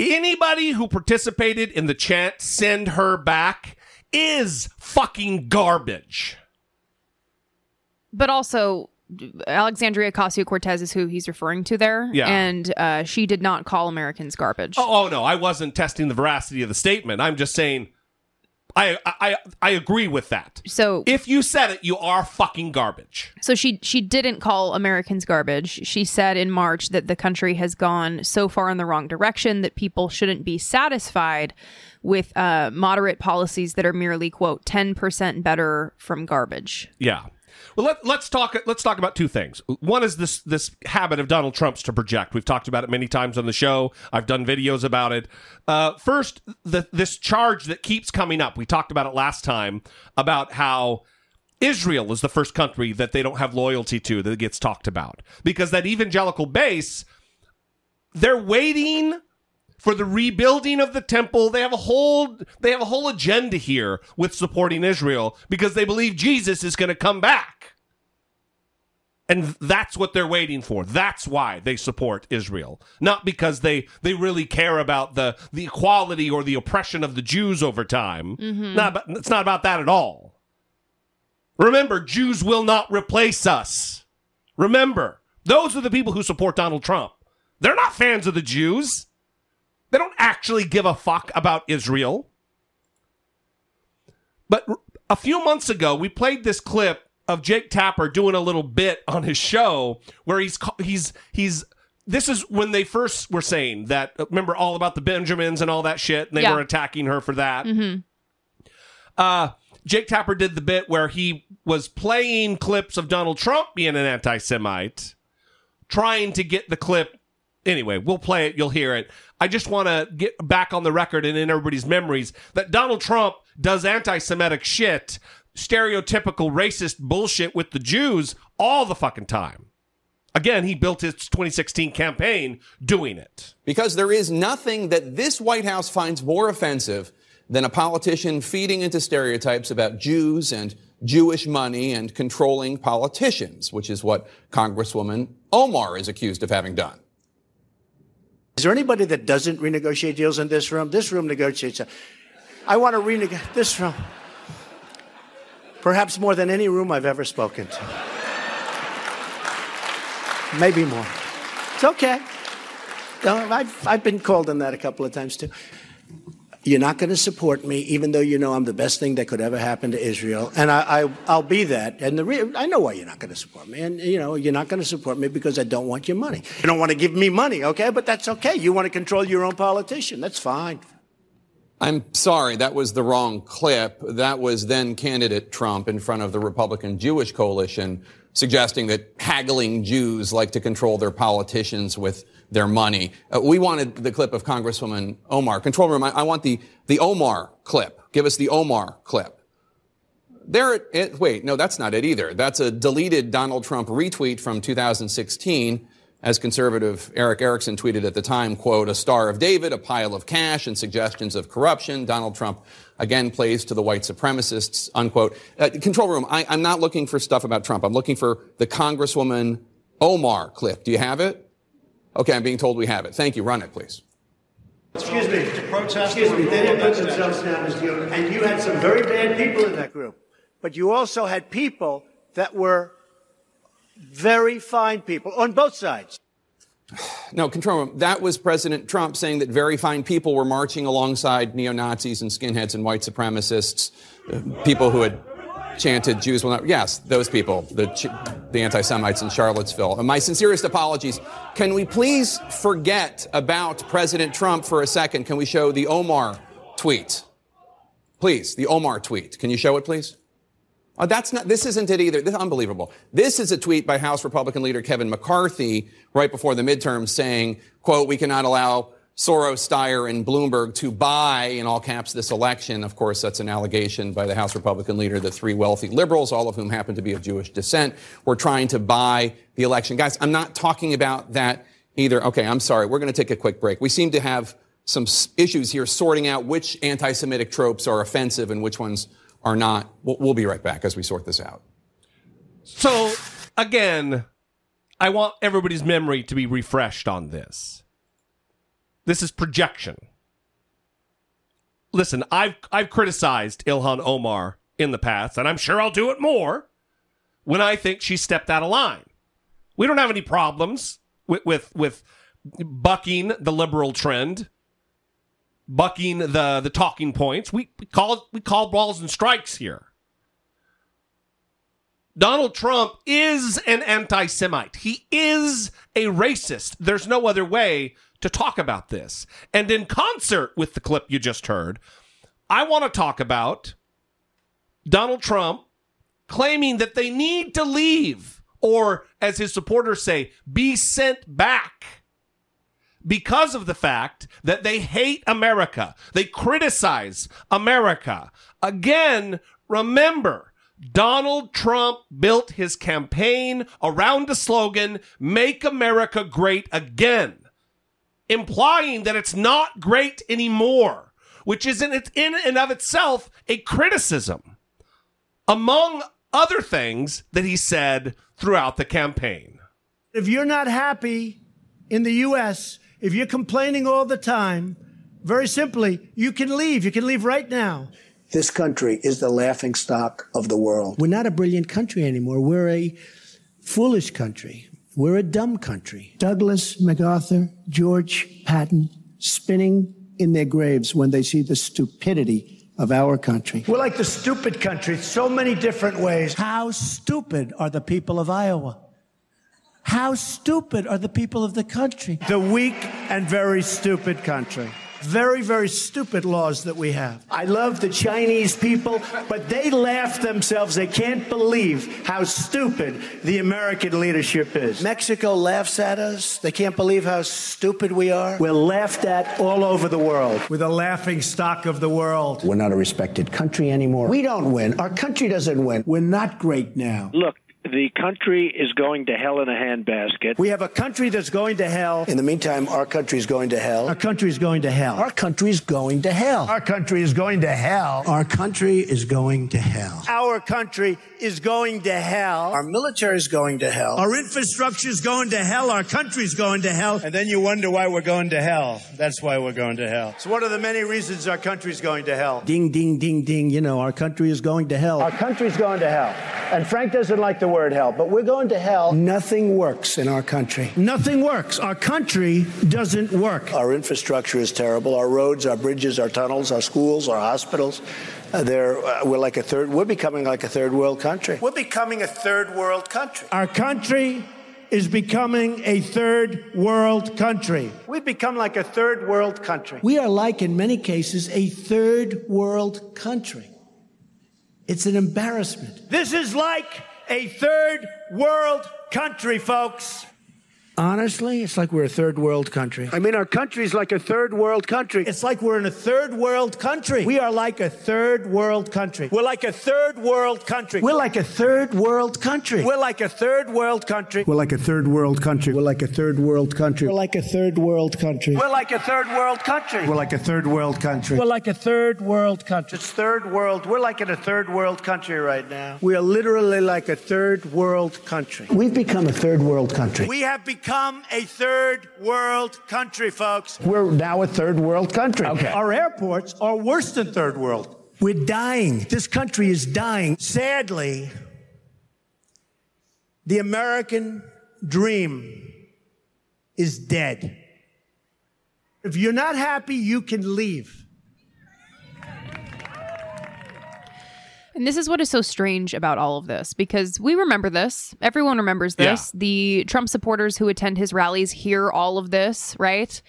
Anybody who participated in the chant send her back is fucking garbage. But also, Alexandria Ocasio Cortez is who he's referring to there. Yeah. And uh, she did not call Americans garbage. Oh, oh no, I wasn't testing the veracity of the statement. I'm just saying I I I agree with that. So if you said it, you are fucking garbage. So she she didn't call Americans garbage. She said in March that the country has gone so far in the wrong direction that people shouldn't be satisfied with uh, moderate policies that are merely quote ten percent better from garbage. Yeah. Well, let, let's talk. Let's talk about two things. One is this this habit of Donald Trump's to project. We've talked about it many times on the show. I've done videos about it. Uh, first, the, this charge that keeps coming up. We talked about it last time about how Israel is the first country that they don't have loyalty to that gets talked about because that evangelical base they're waiting for the rebuilding of the temple. They have a whole they have a whole agenda here with supporting Israel because they believe Jesus is going to come back. And that's what they're waiting for. That's why they support Israel. Not because they they really care about the the equality or the oppression of the Jews over time. Mhm. Not it's not about that at all. Remember, Jews will not replace us. Remember, those are the people who support Donald Trump. They're not fans of the Jews. They don't actually give a fuck about Israel. But a few months ago, we played this clip of Jake Tapper doing a little bit on his show where he's he's he's this is when they first were saying that remember all about the Benjamins and all that shit and they Yeah. were attacking her for that. Mm-hmm. Uh, Jake Tapper did the bit where he was playing clips of Donald Trump being an anti Semite, trying to get the clip. Anyway, we'll play it. You'll hear it. I just want to get back on the record and in everybody's memories that Donald Trump does anti Semitic shit, stereotypical racist bullshit with the Jews all the fucking time. Again, he built his 2016 campaign doing it. Because there is nothing that this White House finds more offensive than a politician feeding into stereotypes about Jews and Jewish money and controlling politicians, which is what Congresswoman Omar is accused of having done. Is there anybody that doesn't renegotiate deals in this room? This room negotiates. I want to renegotiate this room. Perhaps more than any room I've ever spoken to. Maybe more. It's okay. I've, I've been called on that a couple of times too. You're not going to support me, even though you know I'm the best thing that could ever happen to Israel, and I, I I'll be that. And the re- I know why you're not going to support me, and you know you're not going to support me because I don't want your money. You don't want to give me money, okay? But that's okay. You want to control your own politician. That's fine. I'm sorry, that was the wrong clip. That was then candidate Trump in front of the Republican Jewish coalition suggesting that haggling Jews like to control their politicians with their money. Uh, we wanted the clip of Congresswoman Omar. Control room, I, I want the, the Omar clip. Give us the Omar clip. There it, it, wait, no, that's not it either. That's a deleted Donald Trump retweet from 2016 as conservative Erick Erickson tweeted at the time, quote, a star of David, a pile of cash, and suggestions of corruption. Donald Trump again plays to the white supremacists, unquote. Uh, control room, I, I'm not looking for stuff about Trump. I'm looking for the Congresswoman Omar clip. Do you have it? Okay, I'm being told we have it. Thank you. Run it, please. Excuse me. To protest. Excuse me. They didn't put themselves down as you, and you had some very bad people in that group, but you also had people that were very fine people on both sides. No, control room. That was President Trump saying that very fine people were marching alongside neo Nazis and skinheads and white supremacists, uh, people who had chanted Jews will not. Yes, those people, the, the anti Semites in Charlottesville. And my sincerest apologies. Can we please forget about President Trump for a second? Can we show the Omar tweet? Please, the Omar tweet. Can you show it, please? Uh, that's not, this isn't it either. This is unbelievable. This is a tweet by House Republican leader Kevin McCarthy right before the midterms saying, quote, we cannot allow Soros, Steyer, and Bloomberg to buy, in all caps, this election. Of course, that's an allegation by the House Republican leader that three wealthy liberals, all of whom happen to be of Jewish descent, were trying to buy the election. Guys, I'm not talking about that either. Okay, I'm sorry. We're going to take a quick break. We seem to have some issues here sorting out which anti-Semitic tropes are offensive and which ones are not. We'll, we'll be right back as we sort this out. So, again, I want everybody's memory to be refreshed on this. This is projection. Listen, I've I've criticized Ilhan Omar in the past, and I'm sure I'll do it more when I think she stepped out of line. We don't have any problems with with, with bucking the liberal trend, bucking the the talking points. We, we call we call balls and strikes here. Donald Trump is an anti Semite. He is a racist. There's no other way to talk about this. And in concert with the clip you just heard, I want to talk about Donald Trump claiming that they need to leave, or as his supporters say, be sent back because of the fact that they hate America. They criticize America. Again, remember, Donald Trump built his campaign around the slogan, Make America Great Again, implying that it's not great anymore, which is in, in and of itself a criticism, among other things that he said throughout the campaign. If you're not happy in the U.S., if you're complaining all the time, very simply, you can leave. You can leave right now. This country is the laughing stock of the world. We're not a brilliant country anymore. We're a foolish country. We're a dumb country. Douglas MacArthur, George Patton, spinning in their graves when they see the stupidity of our country. We're like the stupid country, so many different ways. How stupid are the people of Iowa? How stupid are the people of the country? The weak and very stupid country. Very, very stupid laws that we have. I love the Chinese people, but they laugh themselves. They can't believe how stupid the American leadership is. Mexico laughs at us. They can't believe how stupid we are. We're laughed at all over the world. We're the laughing stock of the world. We're not a respected country anymore. We don't win. Our country doesn't win. We're not great now. Look, the country is going to hell in a handbasket. We have a country that's going to hell. In the meantime, our country is going to hell. Our country is going to hell. Our country is going to hell. Our country is going to hell. Our country is going to hell. Our country is going to hell. Our military is going to hell. Our infrastructure is going to hell. Our country is going to hell. And then you wonder why we're going to hell. That's why we're going to hell. It's one of the many reasons our country is going to hell. Ding, ding, ding, ding. You know, our country is going to hell. Our country is going to hell. And Frank doesn't like the word hell, but we're going to hell. Nothing works in our country. Nothing works. Our country doesn't work. Our infrastructure is terrible. Our roads, our bridges, our tunnels, our schools, our hospitals. Uh, they're, uh, we're like a third, we're becoming like a third world country. We're becoming a third world country. Our country is becoming a third world country. We've become like a third world country. We are like, in many cases, a third world country. It's an embarrassment. This is like a third world country, folks. Honestly, it's like we're a third world country. I mean, our country's like a third world country. It's like we're in a third world country. We are like a third world country. We're like a third world country. We're like a third world country. We're like a third world country. We're like a third world country. We're like a third world country. We're like a third world country. We're like a third world country. We're like a third world country. We're like a third world country. It's third world. We're like in a third world country right now. We are literally like a third world country. We've become a third world country. We have become a third world country, folks. We're now a third world country. Okay. Our airports are worse than third world. We're dying. This country is dying. Sadly, the American dream is dead. If you're not happy, you can leave. And this is what is so strange about all of this because we remember this. Everyone remembers this. The Trump supporters who attend his rallies hear all of this, right?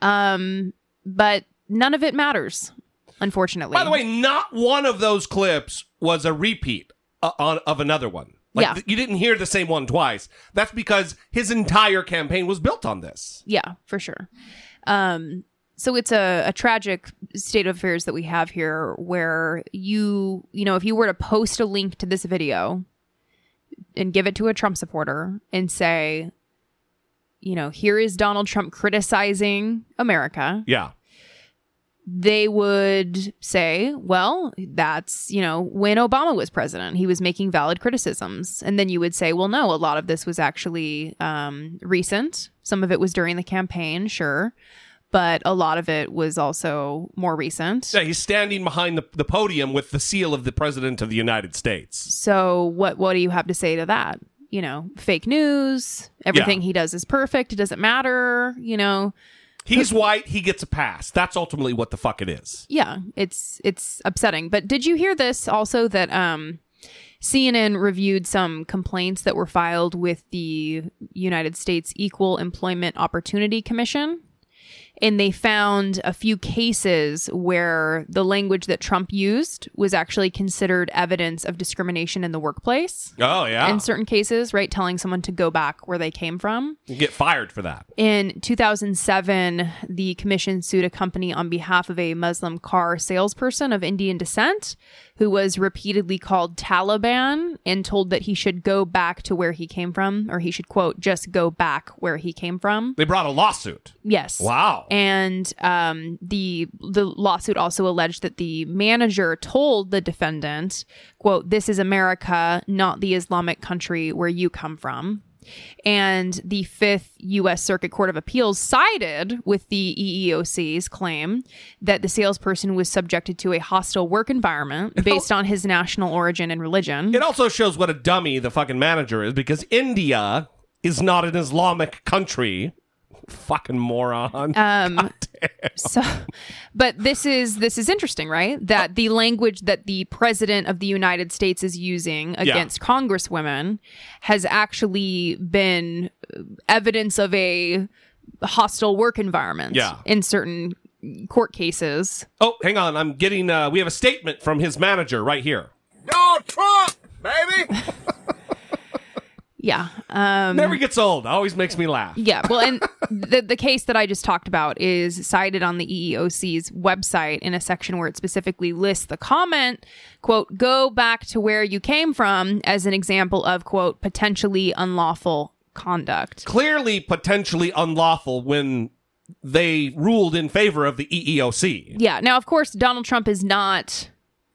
Um, but none of it matters, unfortunately. By the way, not one of those clips was a repeat uh, on, of another one. Like, Yeah. th- you didn't hear the same one twice. That's because his entire campaign was built on this. Yeah, for sure. Um, so it's a, a tragic state of affairs that we have here where you, you know, if you were to post a link to this video and give it to a Trump supporter and say, you know, here is Donald Trump criticizing America, Yeah. they would say, well, that's, you know, when Obama was president, he was making valid criticisms. And then you would say, well, no, a lot of this was actually um, recent. Some of it was during the campaign, sure. But a lot of it was also more recent. Yeah, he's standing behind the, the podium with the seal of the President of the United States. So what what do you have to say to that? You know, fake news, everything he does is perfect, it doesn't matter, you know. He's white, he gets a pass. That's ultimately what the fuck it is. yeah it's it's upsetting but did you hear this also that um cnn reviewed some complaints that were filed with the united states equal employment opportunity commission and they found a few cases where the language that Trump used was actually considered evidence of discrimination in the workplace. Oh, yeah. In certain cases, right? Telling someone to go back where they came from. You get fired for that. In 2007, the commission sued a company on behalf of a Muslim car salesperson of Indian descent who was repeatedly called Taliban and told that he should go back to where he came from, or he should, quote, just go back where he came from. They brought a lawsuit. Yes. Wow. And um, the the lawsuit also alleged that the manager told the defendant, "quote This is America, not the Islamic country where you come from." And the Fifth U.S. Circuit Court of Appeals sided with the EEOC's claim that the salesperson was subjected to a hostile work environment based on his national origin and religion. It also shows what a dummy the fucking manager is because India is not an Islamic country. Fucking moron. Um, so, but this is this is interesting, right? That the language that the president of the United States is using against congresswomen has actually been evidence of a hostile work environment. Yeah. in certain court cases. Oh, hang on. I'm getting, uh, we have a statement from his manager right here. Donald Trump, baby. Yeah, um, Never gets old. Always makes me laugh. Yeah, well, and the the case that I just talked about is cited on the EEOC's website in a section where it specifically lists the comment, quote, go back to where you came from as an example of, quote, potentially unlawful conduct. Clearly, potentially unlawful when they ruled in favor of the EEOC. Yeah. Now, of course, Donald Trump is not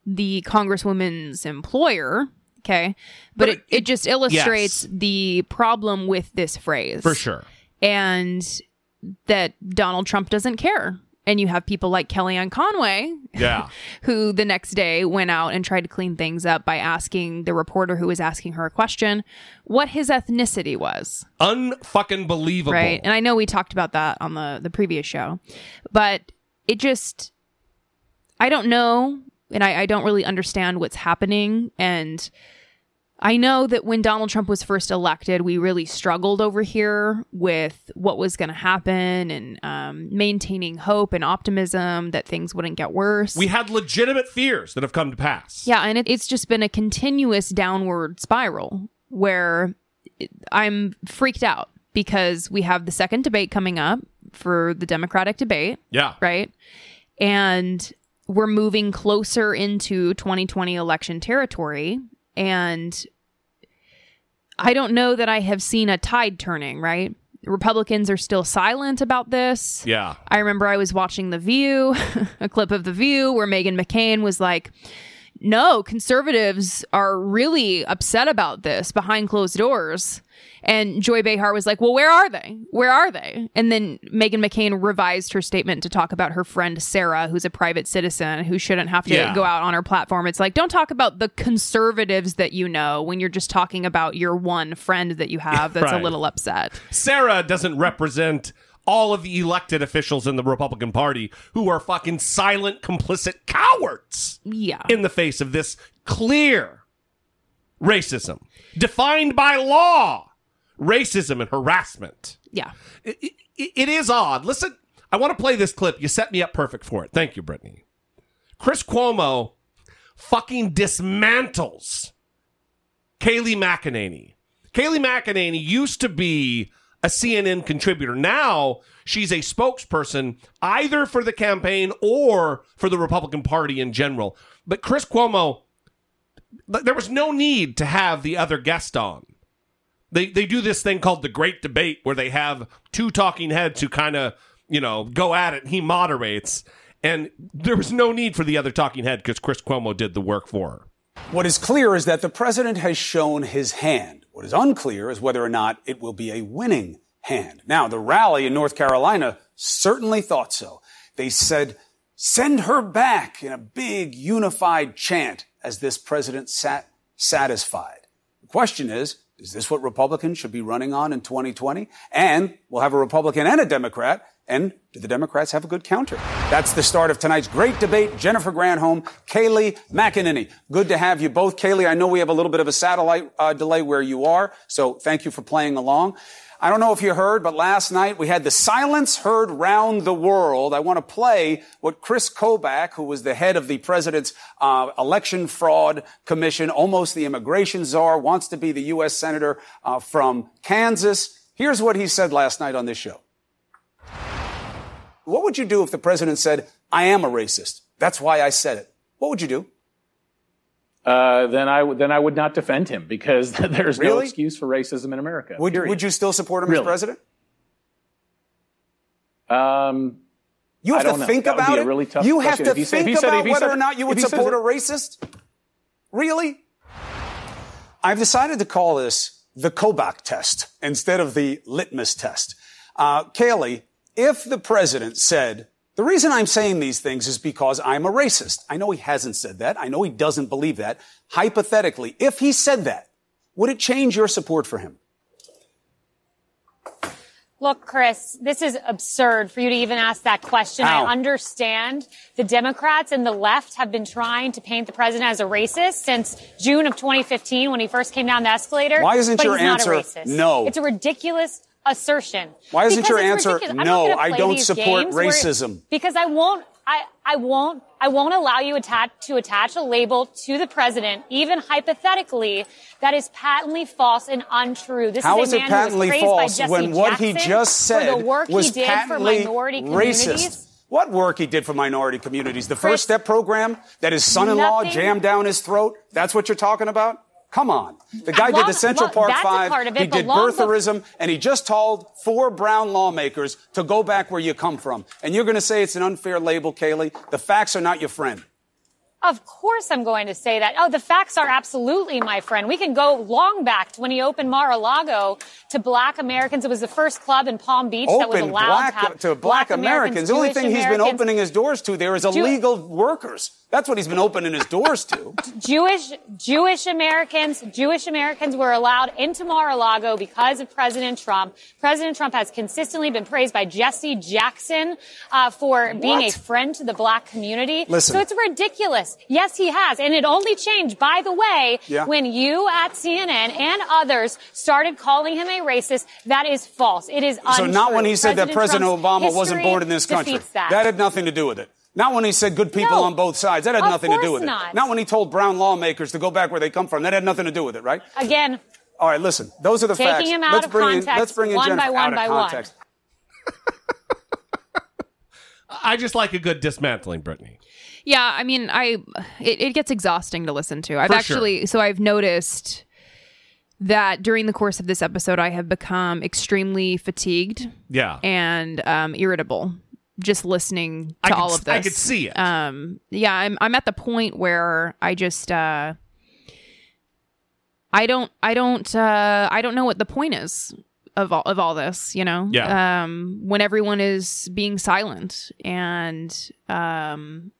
the congresswoman's employer. Okay. But, it, it just illustrates the problem with this phrase. For sure. And that Donald Trump doesn't care. And you have people like Kellyanne Conway, Yeah. who the next day went out and tried to clean things up by asking the reporter who was asking her a question what his ethnicity was. Unfucking believable. Right. And I know we talked about that on the the previous show, but it just I don't know, and I, I don't really understand what's happening. And I know that when Donald Trump was first elected, we really struggled over here with what was going to happen and um, maintaining hope and optimism that things wouldn't get worse. We had legitimate fears that have come to pass. Yeah, and it, it's just been a continuous downward spiral where I'm freaked out because we have the second debate coming up for the Democratic debate. Yeah. Right. And we're moving closer into 2020 election territory. And I don't know that I have seen a tide turning, right? Republicans are still silent about this. Yeah. I remember I was watching The View, a clip of The View where Meghan McCain was like, no, conservatives are really upset about this behind closed doors. And Joy Behar was like, well, where are they? Where are they? And then Meghan McCain revised her statement to talk about her friend Sarah, who's a private citizen who shouldn't have to Yeah. go out on her platform. It's like, don't talk about the conservatives that you know when you're just talking about your one friend that you have that's Right. a little upset. Sarah doesn't represent all of the elected officials in the Republican Party who are fucking silent, complicit cowards Yeah. in the face of this clear racism defined by law, racism and harassment. Yeah. It, it- it is odd. Listen, I want to play this clip. You set me up perfect for it. Thank you, Brittany. Chris Cuomo fucking dismantles Kayleigh McEnany. Kayleigh McEnany used to be a CNN contributor. Now she's a spokesperson either for the campaign or for the Republican Party in general. But Chris Cuomo, there was no need to have the other guest on. They they do this thing called the Great Debate where they have two talking heads who kind of you know go at it. He moderates, and there was no need for the other talking head because Chris Cuomo did the work for her. What is clear is that the president has shown his hand. What is unclear is whether or not it will be a winning hand. Now, the rally in North Carolina certainly thought so. They said, send her back in a big unified chant as this president sat satisfied. The question is, is this what Republicans should be running on in 2020? And we'll have a Republican and a Democrat. And do the Democrats have a good counter? That's the start of tonight's great debate. Jennifer Granholm, Kayleigh McEnany. Good to have you both. Kayleigh, I know we have a little bit of a satellite uh, delay where you are, so thank you for playing along. I don't know if you heard, but last night we had the silence heard round the world. I want to play what Chris Kobach, who was the head of the president's uh, election fraud commission, almost the immigration czar, wants to be the U.S. senator uh, from Kansas. Here's what he said last night on this show. What would you do if the president said, I am a racist? That's why I said it. What would you do? Uh, then I would then I would not defend him because there's no excuse for racism in America. Would, would you still support him Really? as president? Um, You have don't to think That would be about a it. really tough you have to If he said- if think said- about whether said- or not you would support a racist. Really? I've decided to call this the Kobach test instead of the litmus test. Uh, Kayleigh, if the president said, the reason I'm saying these things is because I'm a racist. I know he hasn't said that. I know he doesn't believe that. Hypothetically, if he said that, would it change your support for him? Look, Chris, this is absurd for you to even ask that question. How? I understand the Democrats and the left have been trying to paint the president as a racist since June of 2015 when he first came down the escalator. Why isn't but your he's not a answer racist. no? It's a ridiculous assertion. Why isn't Because your answer ridiculous. No? I don't support games where- racism. because I won't. I, I won't. I won't allow you attach, to attach a label to the president, even hypothetically, that is patently false and untrue. This How is is a it man who was patently praised false by Jesse when what he just said for the work was he did for patently minority communities? racist? What work he did for minority communities? The First Step program that his son-in-law Nothing- jammed down his throat? That's what you're talking about? Come on. The guy did the Central long- Park Five. of it, he did birtherism, and he just told four brown lawmakers to go back where you come from. And you're going to say it's an unfair label, Kayleigh? The facts are not your friend. Of course I'm going to say that. Oh, the facts are absolutely, my friend. We can go long back to when he opened Mar-a-Lago to black Americans. It was the first club in Palm Beach that was allowed black, to have to black Americans. The only thing he's been opening his doors to there is Jew- illegal workers. That's what he's been opening his doors to. Jewish Jewish Americans Jewish Americans were allowed into Mar-a-Lago because of President Trump. President Trump has consistently been praised by Jesse Jackson uh, for being a friend to the black community. Listen. So it's ridiculous. Yes, he has, and it only changed, by the way, Yeah. when you at CNN and others started calling him a racist. That is false. It is untrue. So not when he said that President Trump's Obama wasn't born in this country. defeats That. had nothing to do with it. Not when he said good people No. on both sides. That had nothing to do with not. it. Not when he told brown lawmakers to go back where they come from. That had nothing to do with it, right? Again, All right, listen. Those are the Taking facts. him out let's of bring in, context, let's bring in one Jennifer by one out of by one. I just like a good dismantling, Brittany. Yeah, I mean, I it, it gets exhausting to listen to. I've For actually so I've noticed that during the course of this episode, I have become extremely fatigued Yeah. and um, irritable just listening to could all of this. I could see it. Um, yeah, I'm I'm at the point where I just uh, I don't I don't uh, I don't know what the point is of all of all this. You know, Yeah. Um, when everyone is being silent and um,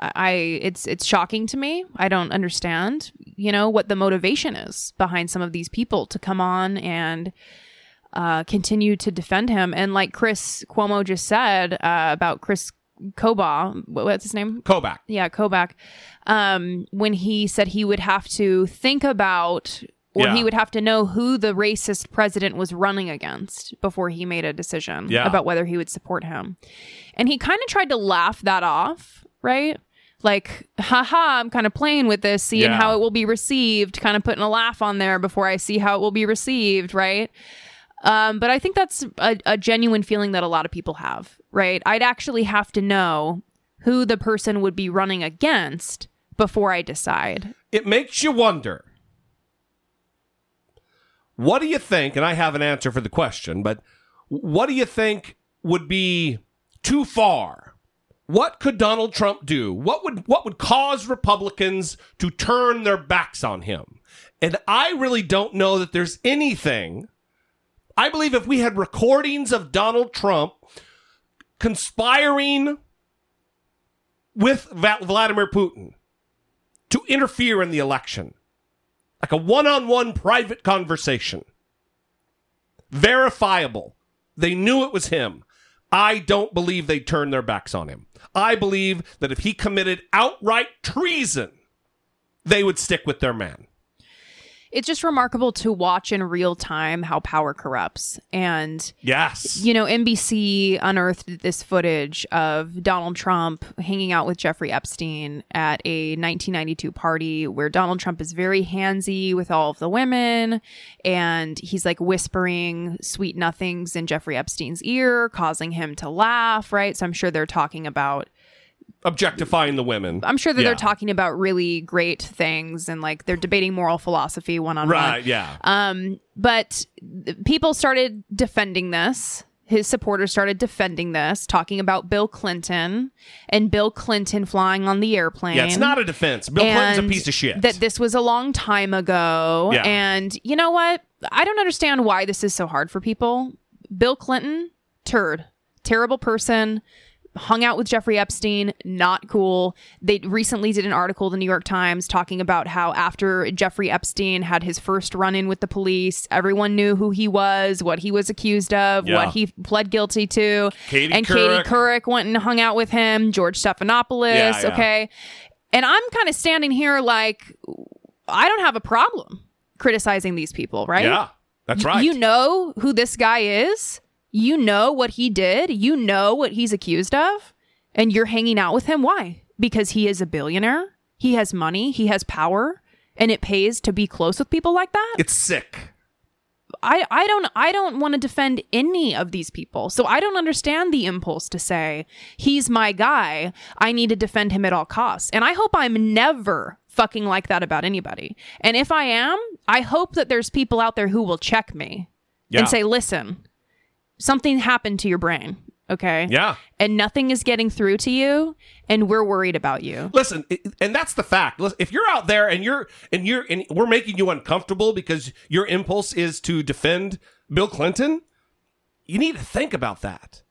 I it's it's shocking to me. I don't understand, you know, what the motivation is behind some of these people to come on and uh, continue to defend him. And like Chris Cuomo just said uh, about Chris Koba, what's his name? Kobach. Yeah, Kobach. Um, when he said he would have to think about or Yeah. he would have to know who the racist president was running against before he made a decision Yeah. about whether he would support him. And he kind of tried to laugh that off, right? Like, haha, I'm kind of playing with this, seeing Yeah. how it will be received, kind of putting a laugh on there before I see how it will be received, right? Um, but I think that's a, a genuine feeling that a lot of people have, right? I'd actually have to know who the person would be running against before I decide. It makes you wonder. What do you think? And I have an answer for the question, but what do you think would be too far? What could Donald Trump do? What would what would cause Republicans to turn their backs on him? And I really don't know that there's anything. I believe if we had recordings of Donald Trump conspiring with Vladimir Putin to interfere in the election, like a one on one private conversation, verifiable. They knew it was him. I don't believe they'd turn their backs on him. I believe that if he committed outright treason, they would stick with their man. It's just remarkable to watch in real time how power corrupts. And Yes. you know, NBC unearthed this footage of Donald Trump hanging out with Jeffrey Epstein at a 1992 party where Donald Trump is very handsy with all of the women and he's like whispering sweet nothings in Jeffrey Epstein's ear, causing him to laugh, right? So I'm sure they're talking about Objectifying the women. I'm sure that Yeah. they're talking about really great things and like they're debating moral philosophy one on one. Right, yeah. Um, but people started defending this. His supporters started defending this, talking about Bill Clinton and Bill Clinton flying on the airplane. Yeah, it's not a defense. Bill Clinton's a piece of shit. That this was a long time ago. Yeah. And you know what? I don't understand why this is so hard for people. Bill Clinton, turd, terrible person. Hung out with Jeffrey Epstein, not cool. They recently did an article, in the New York Times, talking about how after Jeffrey Epstein had his first run in with the police, everyone knew who he was, what he was accused of, Yeah. what he pled guilty to. Katie and Couric. Katie Couric went and hung out with him, George Stephanopoulos. Yeah, yeah. Okay. And I'm kind of standing here like, I don't have a problem criticizing these people, right? Yeah, that's right. You know who this guy is. You know what he did. You know what he's accused of. And you're hanging out with him. Why? Because he is a billionaire. He has money. He has power. And it pays to be close with people like that. It's sick. I, I don't I don't want to defend any of these people. So I don't understand the impulse to say he's my guy. I need to defend him at all costs. And I hope I'm never fucking like that about anybody. And if I am, I hope that there's people out there who will check me Yeah. and say, "Listen, something happened to your brain." Okay. Yeah. And nothing is getting through to you, and we're worried about you. Listen, and that's the fact. If you're out there and you're and you're and we're making you uncomfortable because your impulse is to defend Bill Clinton, you need to think about that.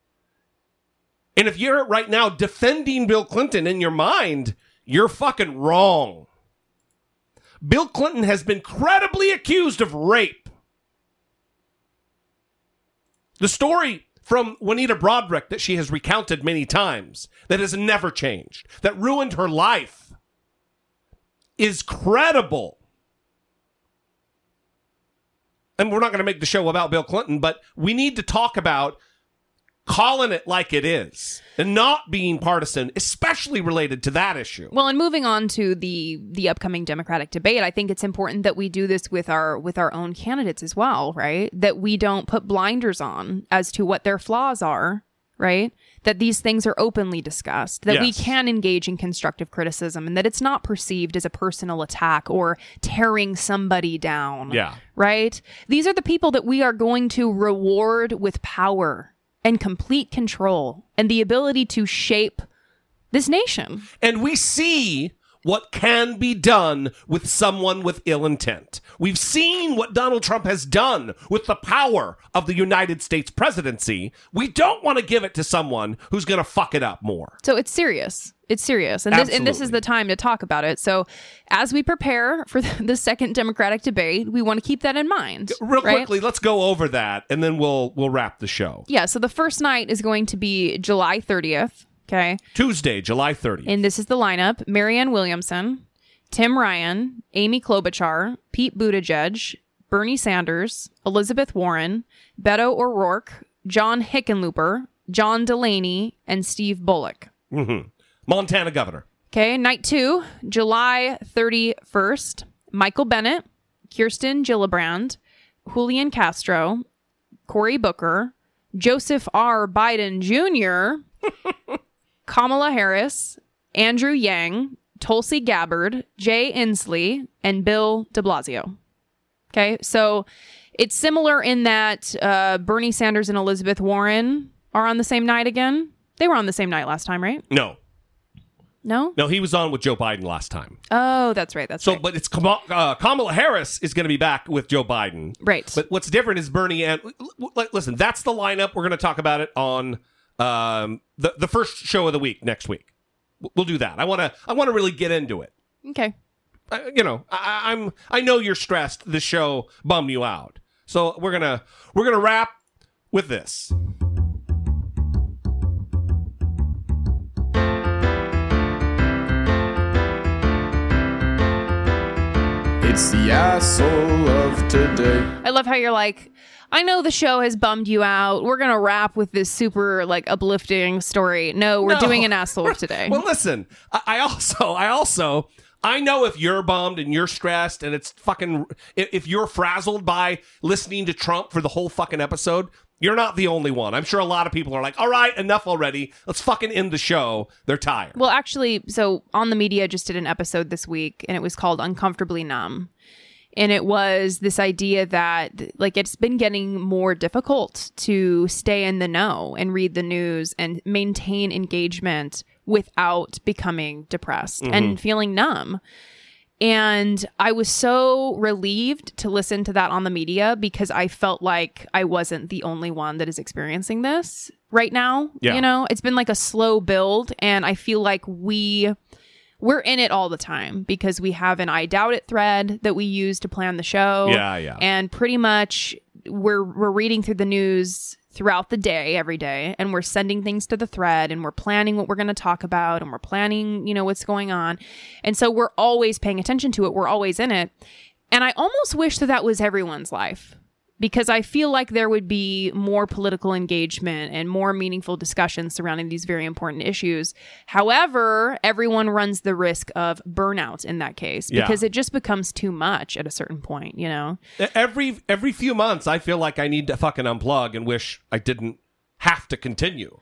And if you're right now defending Bill Clinton in your mind, you're fucking wrong. Bill Clinton has been credibly accused of rape. The story from Juanita Broaddrick that she has recounted many times, that has never changed, that ruined her life, is credible. And we're not going to make the show about Bill Clinton, but we need to talk about calling it like it is and not being partisan, especially related to that issue. Well, and moving on to the the upcoming Democratic debate, I think it's important that we do this with our with our own candidates as well, right? That we don't put blinders on as to what their flaws are, right? That these things are openly discussed, that we can engage in constructive criticism and that it's not perceived as a personal attack or tearing somebody down. Yeah. Right? These are the people that we are going to reward with power and complete control and the ability to shape this nation. And we see what can be done with someone with ill intent. We've seen what Donald Trump has done with the power of the United States presidency. We don't want to give it to someone who's going to fuck it up more. So it's serious. It's serious. And this, and this is the time to talk about it. So as we prepare for the second Democratic debate, we want to keep that in mind. Real right? quickly, let's go over that and then we'll we'll wrap the show. Yeah, so the first night is going to be July 30th. Okay. Tuesday, July 30th. And this is the lineup Marianne Williamson, Tim Ryan, Amy Klobuchar, Pete Buttigieg, Bernie Sanders, Elizabeth Warren, Beto O'Rourke, John Hickenlooper, John Delaney, and Steve Bullock. hmm Montana governor. Okay, night two, July 31st. Michael Bennet, Kirsten Gillibrand, Julian Castro, Cory Booker, Joseph R. Biden Jr., Kamala Harris, Andrew Yang, Tulsi Gabbard, Jay Inslee, and Bill de Blasio. Okay, so it's similar in that uh, Bernie Sanders and Elizabeth Warren are on the same night again. They were on the same night last time, right? No. No? No, he was on with Joe Biden last time. Oh, that's right. That's so, right. but it's uh, Kamala Harris is going to be back with Joe Biden. Right. But what's different is Bernie and listen. That's the lineup. We're going to talk about it on um, the the first show of the week next week. We'll do that. I want to. I want to really get into it. Okay. Uh, you know, I, I- I'm. I know you're stressed. This show bummed you out. So we're gonna we're gonna wrap with this. It's the asshole of today. I love how you're like, I know the show has bummed you out. We're gonna wrap with this super like uplifting story. No, we're No. doing an asshole today. Well, listen, I, I also, I also, I know if you're bummed and you're stressed and it's fucking, if, if you're frazzled by listening to Trump for the whole fucking episode, you're not the only one. I'm sure a lot of people are like, all right, enough already. Let's fucking end the show. They're tired. Well, actually, so on the media just did an episode this week, and it was called "Uncomfortably Numb." And it was this idea that, like, it's been getting more difficult to stay in the know and read the news and maintain engagement without becoming depressed Mhm. and feeling numb. And I was so relieved to listen to that on the media because I felt like I wasn't the only one that is experiencing this right now. Yeah. You know, it's been like a slow build, and I feel like we we're in it all the time because we have an I doubt it thread that we use to plan the show. Yeah, yeah. And pretty much we're we're reading through the news throughout the day every day and we're sending things to the thread and we're planning what we're going to talk about and we're planning, you know, what's going on. And so we're always paying attention to it. We're always in it. And I almost wish that that was everyone's life because I feel like there would be more political engagement and more meaningful discussions surrounding these very important issues. However, everyone runs the risk of burnout in that case Yeah. because it just becomes too much at a certain point, you know? Every every few months, I feel like I need to fucking unplug and wish I didn't have to continue.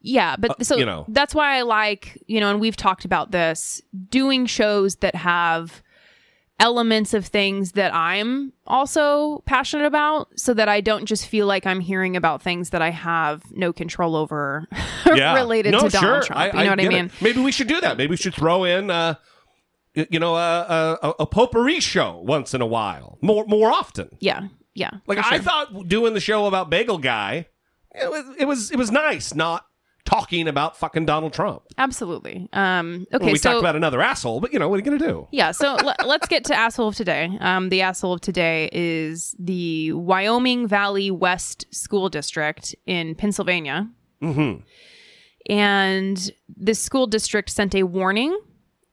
Yeah, but Uh, so you know. that's why I like, you know, and we've talked about this, doing shows that have elements of things that I'm also passionate about so that I don't just feel like I'm hearing about things that I have no control over Yeah. related no, to Donald sure. Trump. you know what I get it. mean? Maybe we should do that. Maybe we should throw in, uh, you know, a, a, a potpourri show once in a while, more more often. Yeah. Yeah. Like for I thought doing the show about Bagel Guy, it was it was it was nice not talking about fucking Donald Trump. Absolutely. Um, okay, Well, we so talked about another asshole, but you know what are you gonna do? yeah, so l- let's get to asshole of today. Um, the asshole of today is the Wyoming Valley West School District in Pennsylvania, Mm-hmm. and this school district sent a warning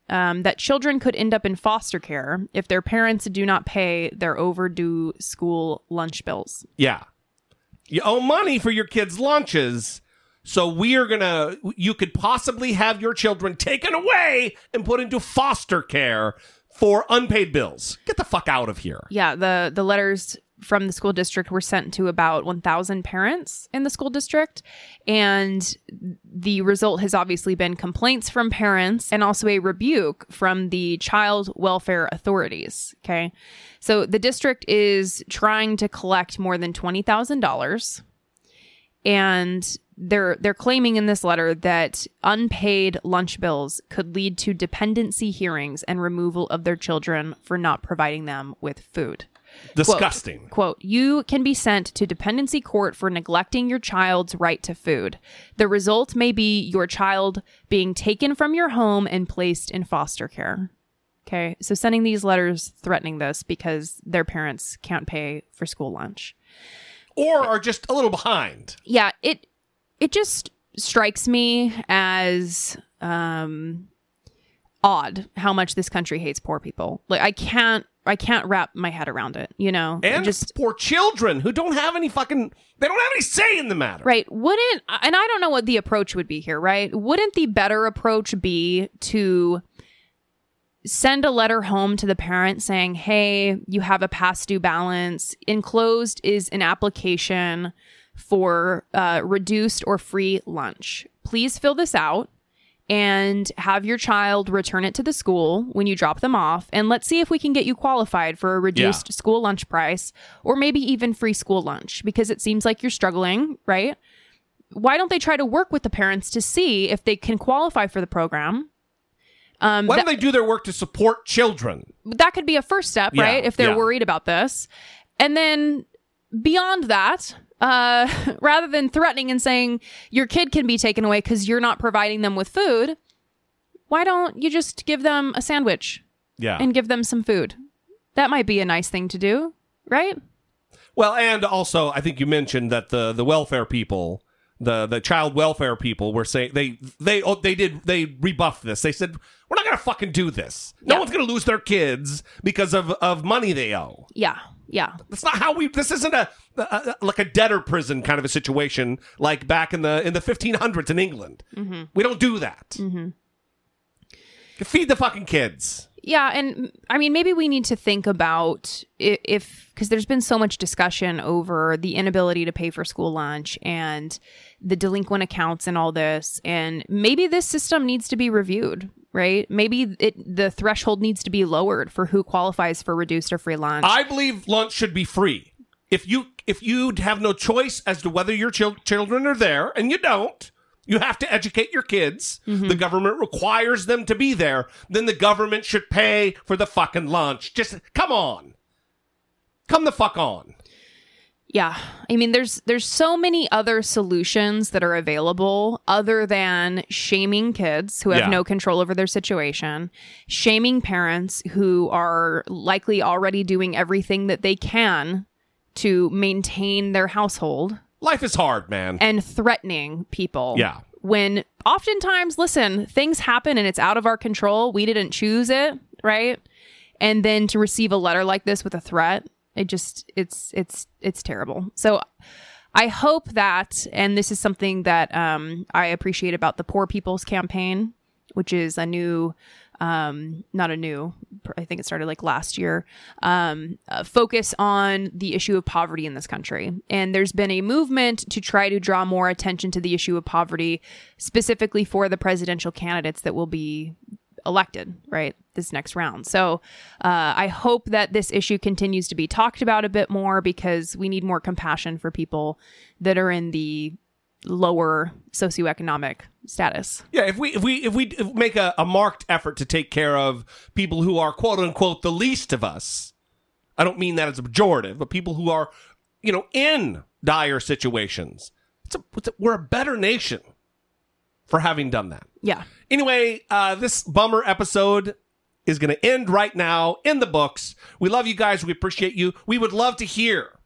um, that children could end up in foster care if their parents do not pay their overdue school lunch bills. Yeah. You owe money for your kids' lunches. So we are gonna you could possibly have your children taken away and put into foster care for unpaid bills. Get the fuck out of here. Yeah, the the letters from the school district were sent to about 1,000 parents in the school district, and the result has obviously been complaints from parents and also a rebuke from the child welfare authorities. Okay, so the district is trying to collect more than twenty thousand dollars, and they're they're claiming in this letter that unpaid lunch bills could lead to dependency hearings and removal of their children for not providing them with food. Disgusting. Quote, quote, you can be sent to dependency court for neglecting your child's right to food. The result may be your child being taken from your home and placed in foster care. Okay, so sending these letters threatening this because their parents can't pay for school lunch. Or are just a little behind. Yeah, it it just strikes me as um odd how much this country hates poor people. Like I can't I can't wrap my head around it, you know. And just poor children who don't have any fucking they don't have any say in the matter. Right. Wouldn't, and I don't know what the approach would be here, right? Wouldn't the better approach be to send a letter home to the parent saying, hey, you have a past due balance? Enclosed is an application for uh, reduced or free lunch. Please fill this out and have your child return it to the school when you drop them off and let's see if we can get you qualified for a reduced school lunch price or maybe even free school lunch because it seems like you're struggling right why don't they try to work with the parents to see if they can qualify for the program um, Why don't they do their work to support children? that could be a first step, Yeah, right? If they're yeah. worried about this. And then beyond that, uh, rather than threatening and saying your kid can be taken away because you're not providing them with food, why don't you just give them a sandwich Yeah. and give them some food? That might be a nice thing to do, right? Well, and also I think you mentioned that the the welfare people, the the child welfare people were saying they they oh, they did they rebuffed this. They said we're not going to fucking do this. No one's going to lose their kids because of of money they owe. Yeah, yeah. That's not how we. This isn't a, a, a like a debtor prison kind of a situation like back in the in the 1500s in England. Mm-hmm. We don't do that. Mm-hmm. Feed the fucking kids. Yeah, and I mean, maybe we need to think about if because there's been so much discussion over the inability to pay for school lunch and the delinquent accounts and all this, and maybe this system needs to be reviewed, right? Maybe it the threshold needs to be lowered for who qualifies for reduced or free lunch. I believe lunch should be free. If you if you have no choice as to whether your chil- children are there, and you don't, you have to educate your kids. Mm-hmm. The government requires them to be there. Then the government should pay for the fucking lunch. Just come on, come the fuck on. Yeah. I mean there's there's so many other solutions that are available other than shaming kids who have Yeah. no control over their situation, shaming parents who are likely already doing everything that they can to maintain their household Life is hard, man. and threatening people. Yeah. When oftentimes, listen, things happen and it's out of our control. We didn't choose it, right? And then to receive a letter like this with a threat, it just it's it's it's terrible. So I hope that, and this is something that um, I appreciate about the Poor People's Campaign, which is a new, um, not a new, I think it started like last year, um, uh, focus on the issue of poverty in this country. And there's been a movement to try to draw more attention to the issue of poverty, specifically for the presidential candidates that will be elected, right? This next round. So uh, I hope that this issue continues to be talked about a bit more because we need more compassion for people that are in the lower socioeconomic status. Yeah, if we if we if we make a, a marked effort to take care of people who are quote unquote the least of us, I don't mean that as a pejorative, but people who are, you know, in dire situations. It's a, it's a, we're a better nation for having done that. Yeah. Anyway, uh, this bummer episode is going to end right now in the books. We love you guys. We appreciate you. We would love to hear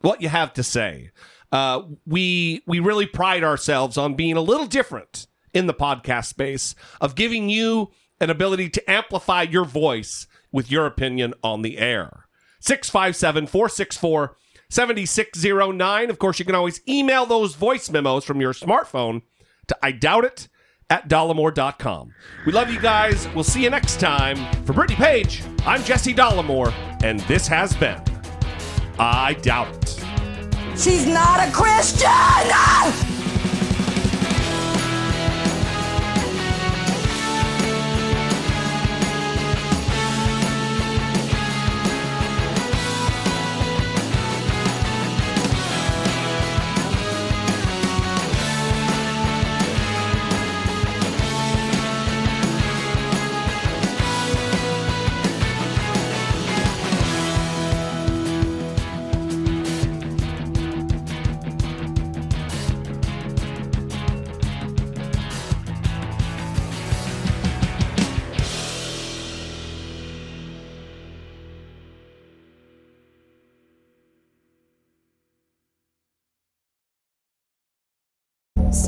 what you have to say. Uh, we we really pride ourselves on being a little different in the podcast space of giving you an ability to amplify your voice with your opinion on the air. 657 464 7609. Of course, you can always email those voice memos from your smartphone to I doubt it at dollemore.com. We love you guys. We'll see you next time. For Brittany Page, I'm Jesse Dollemore, and this has been I Doubt It. She's not a Christian!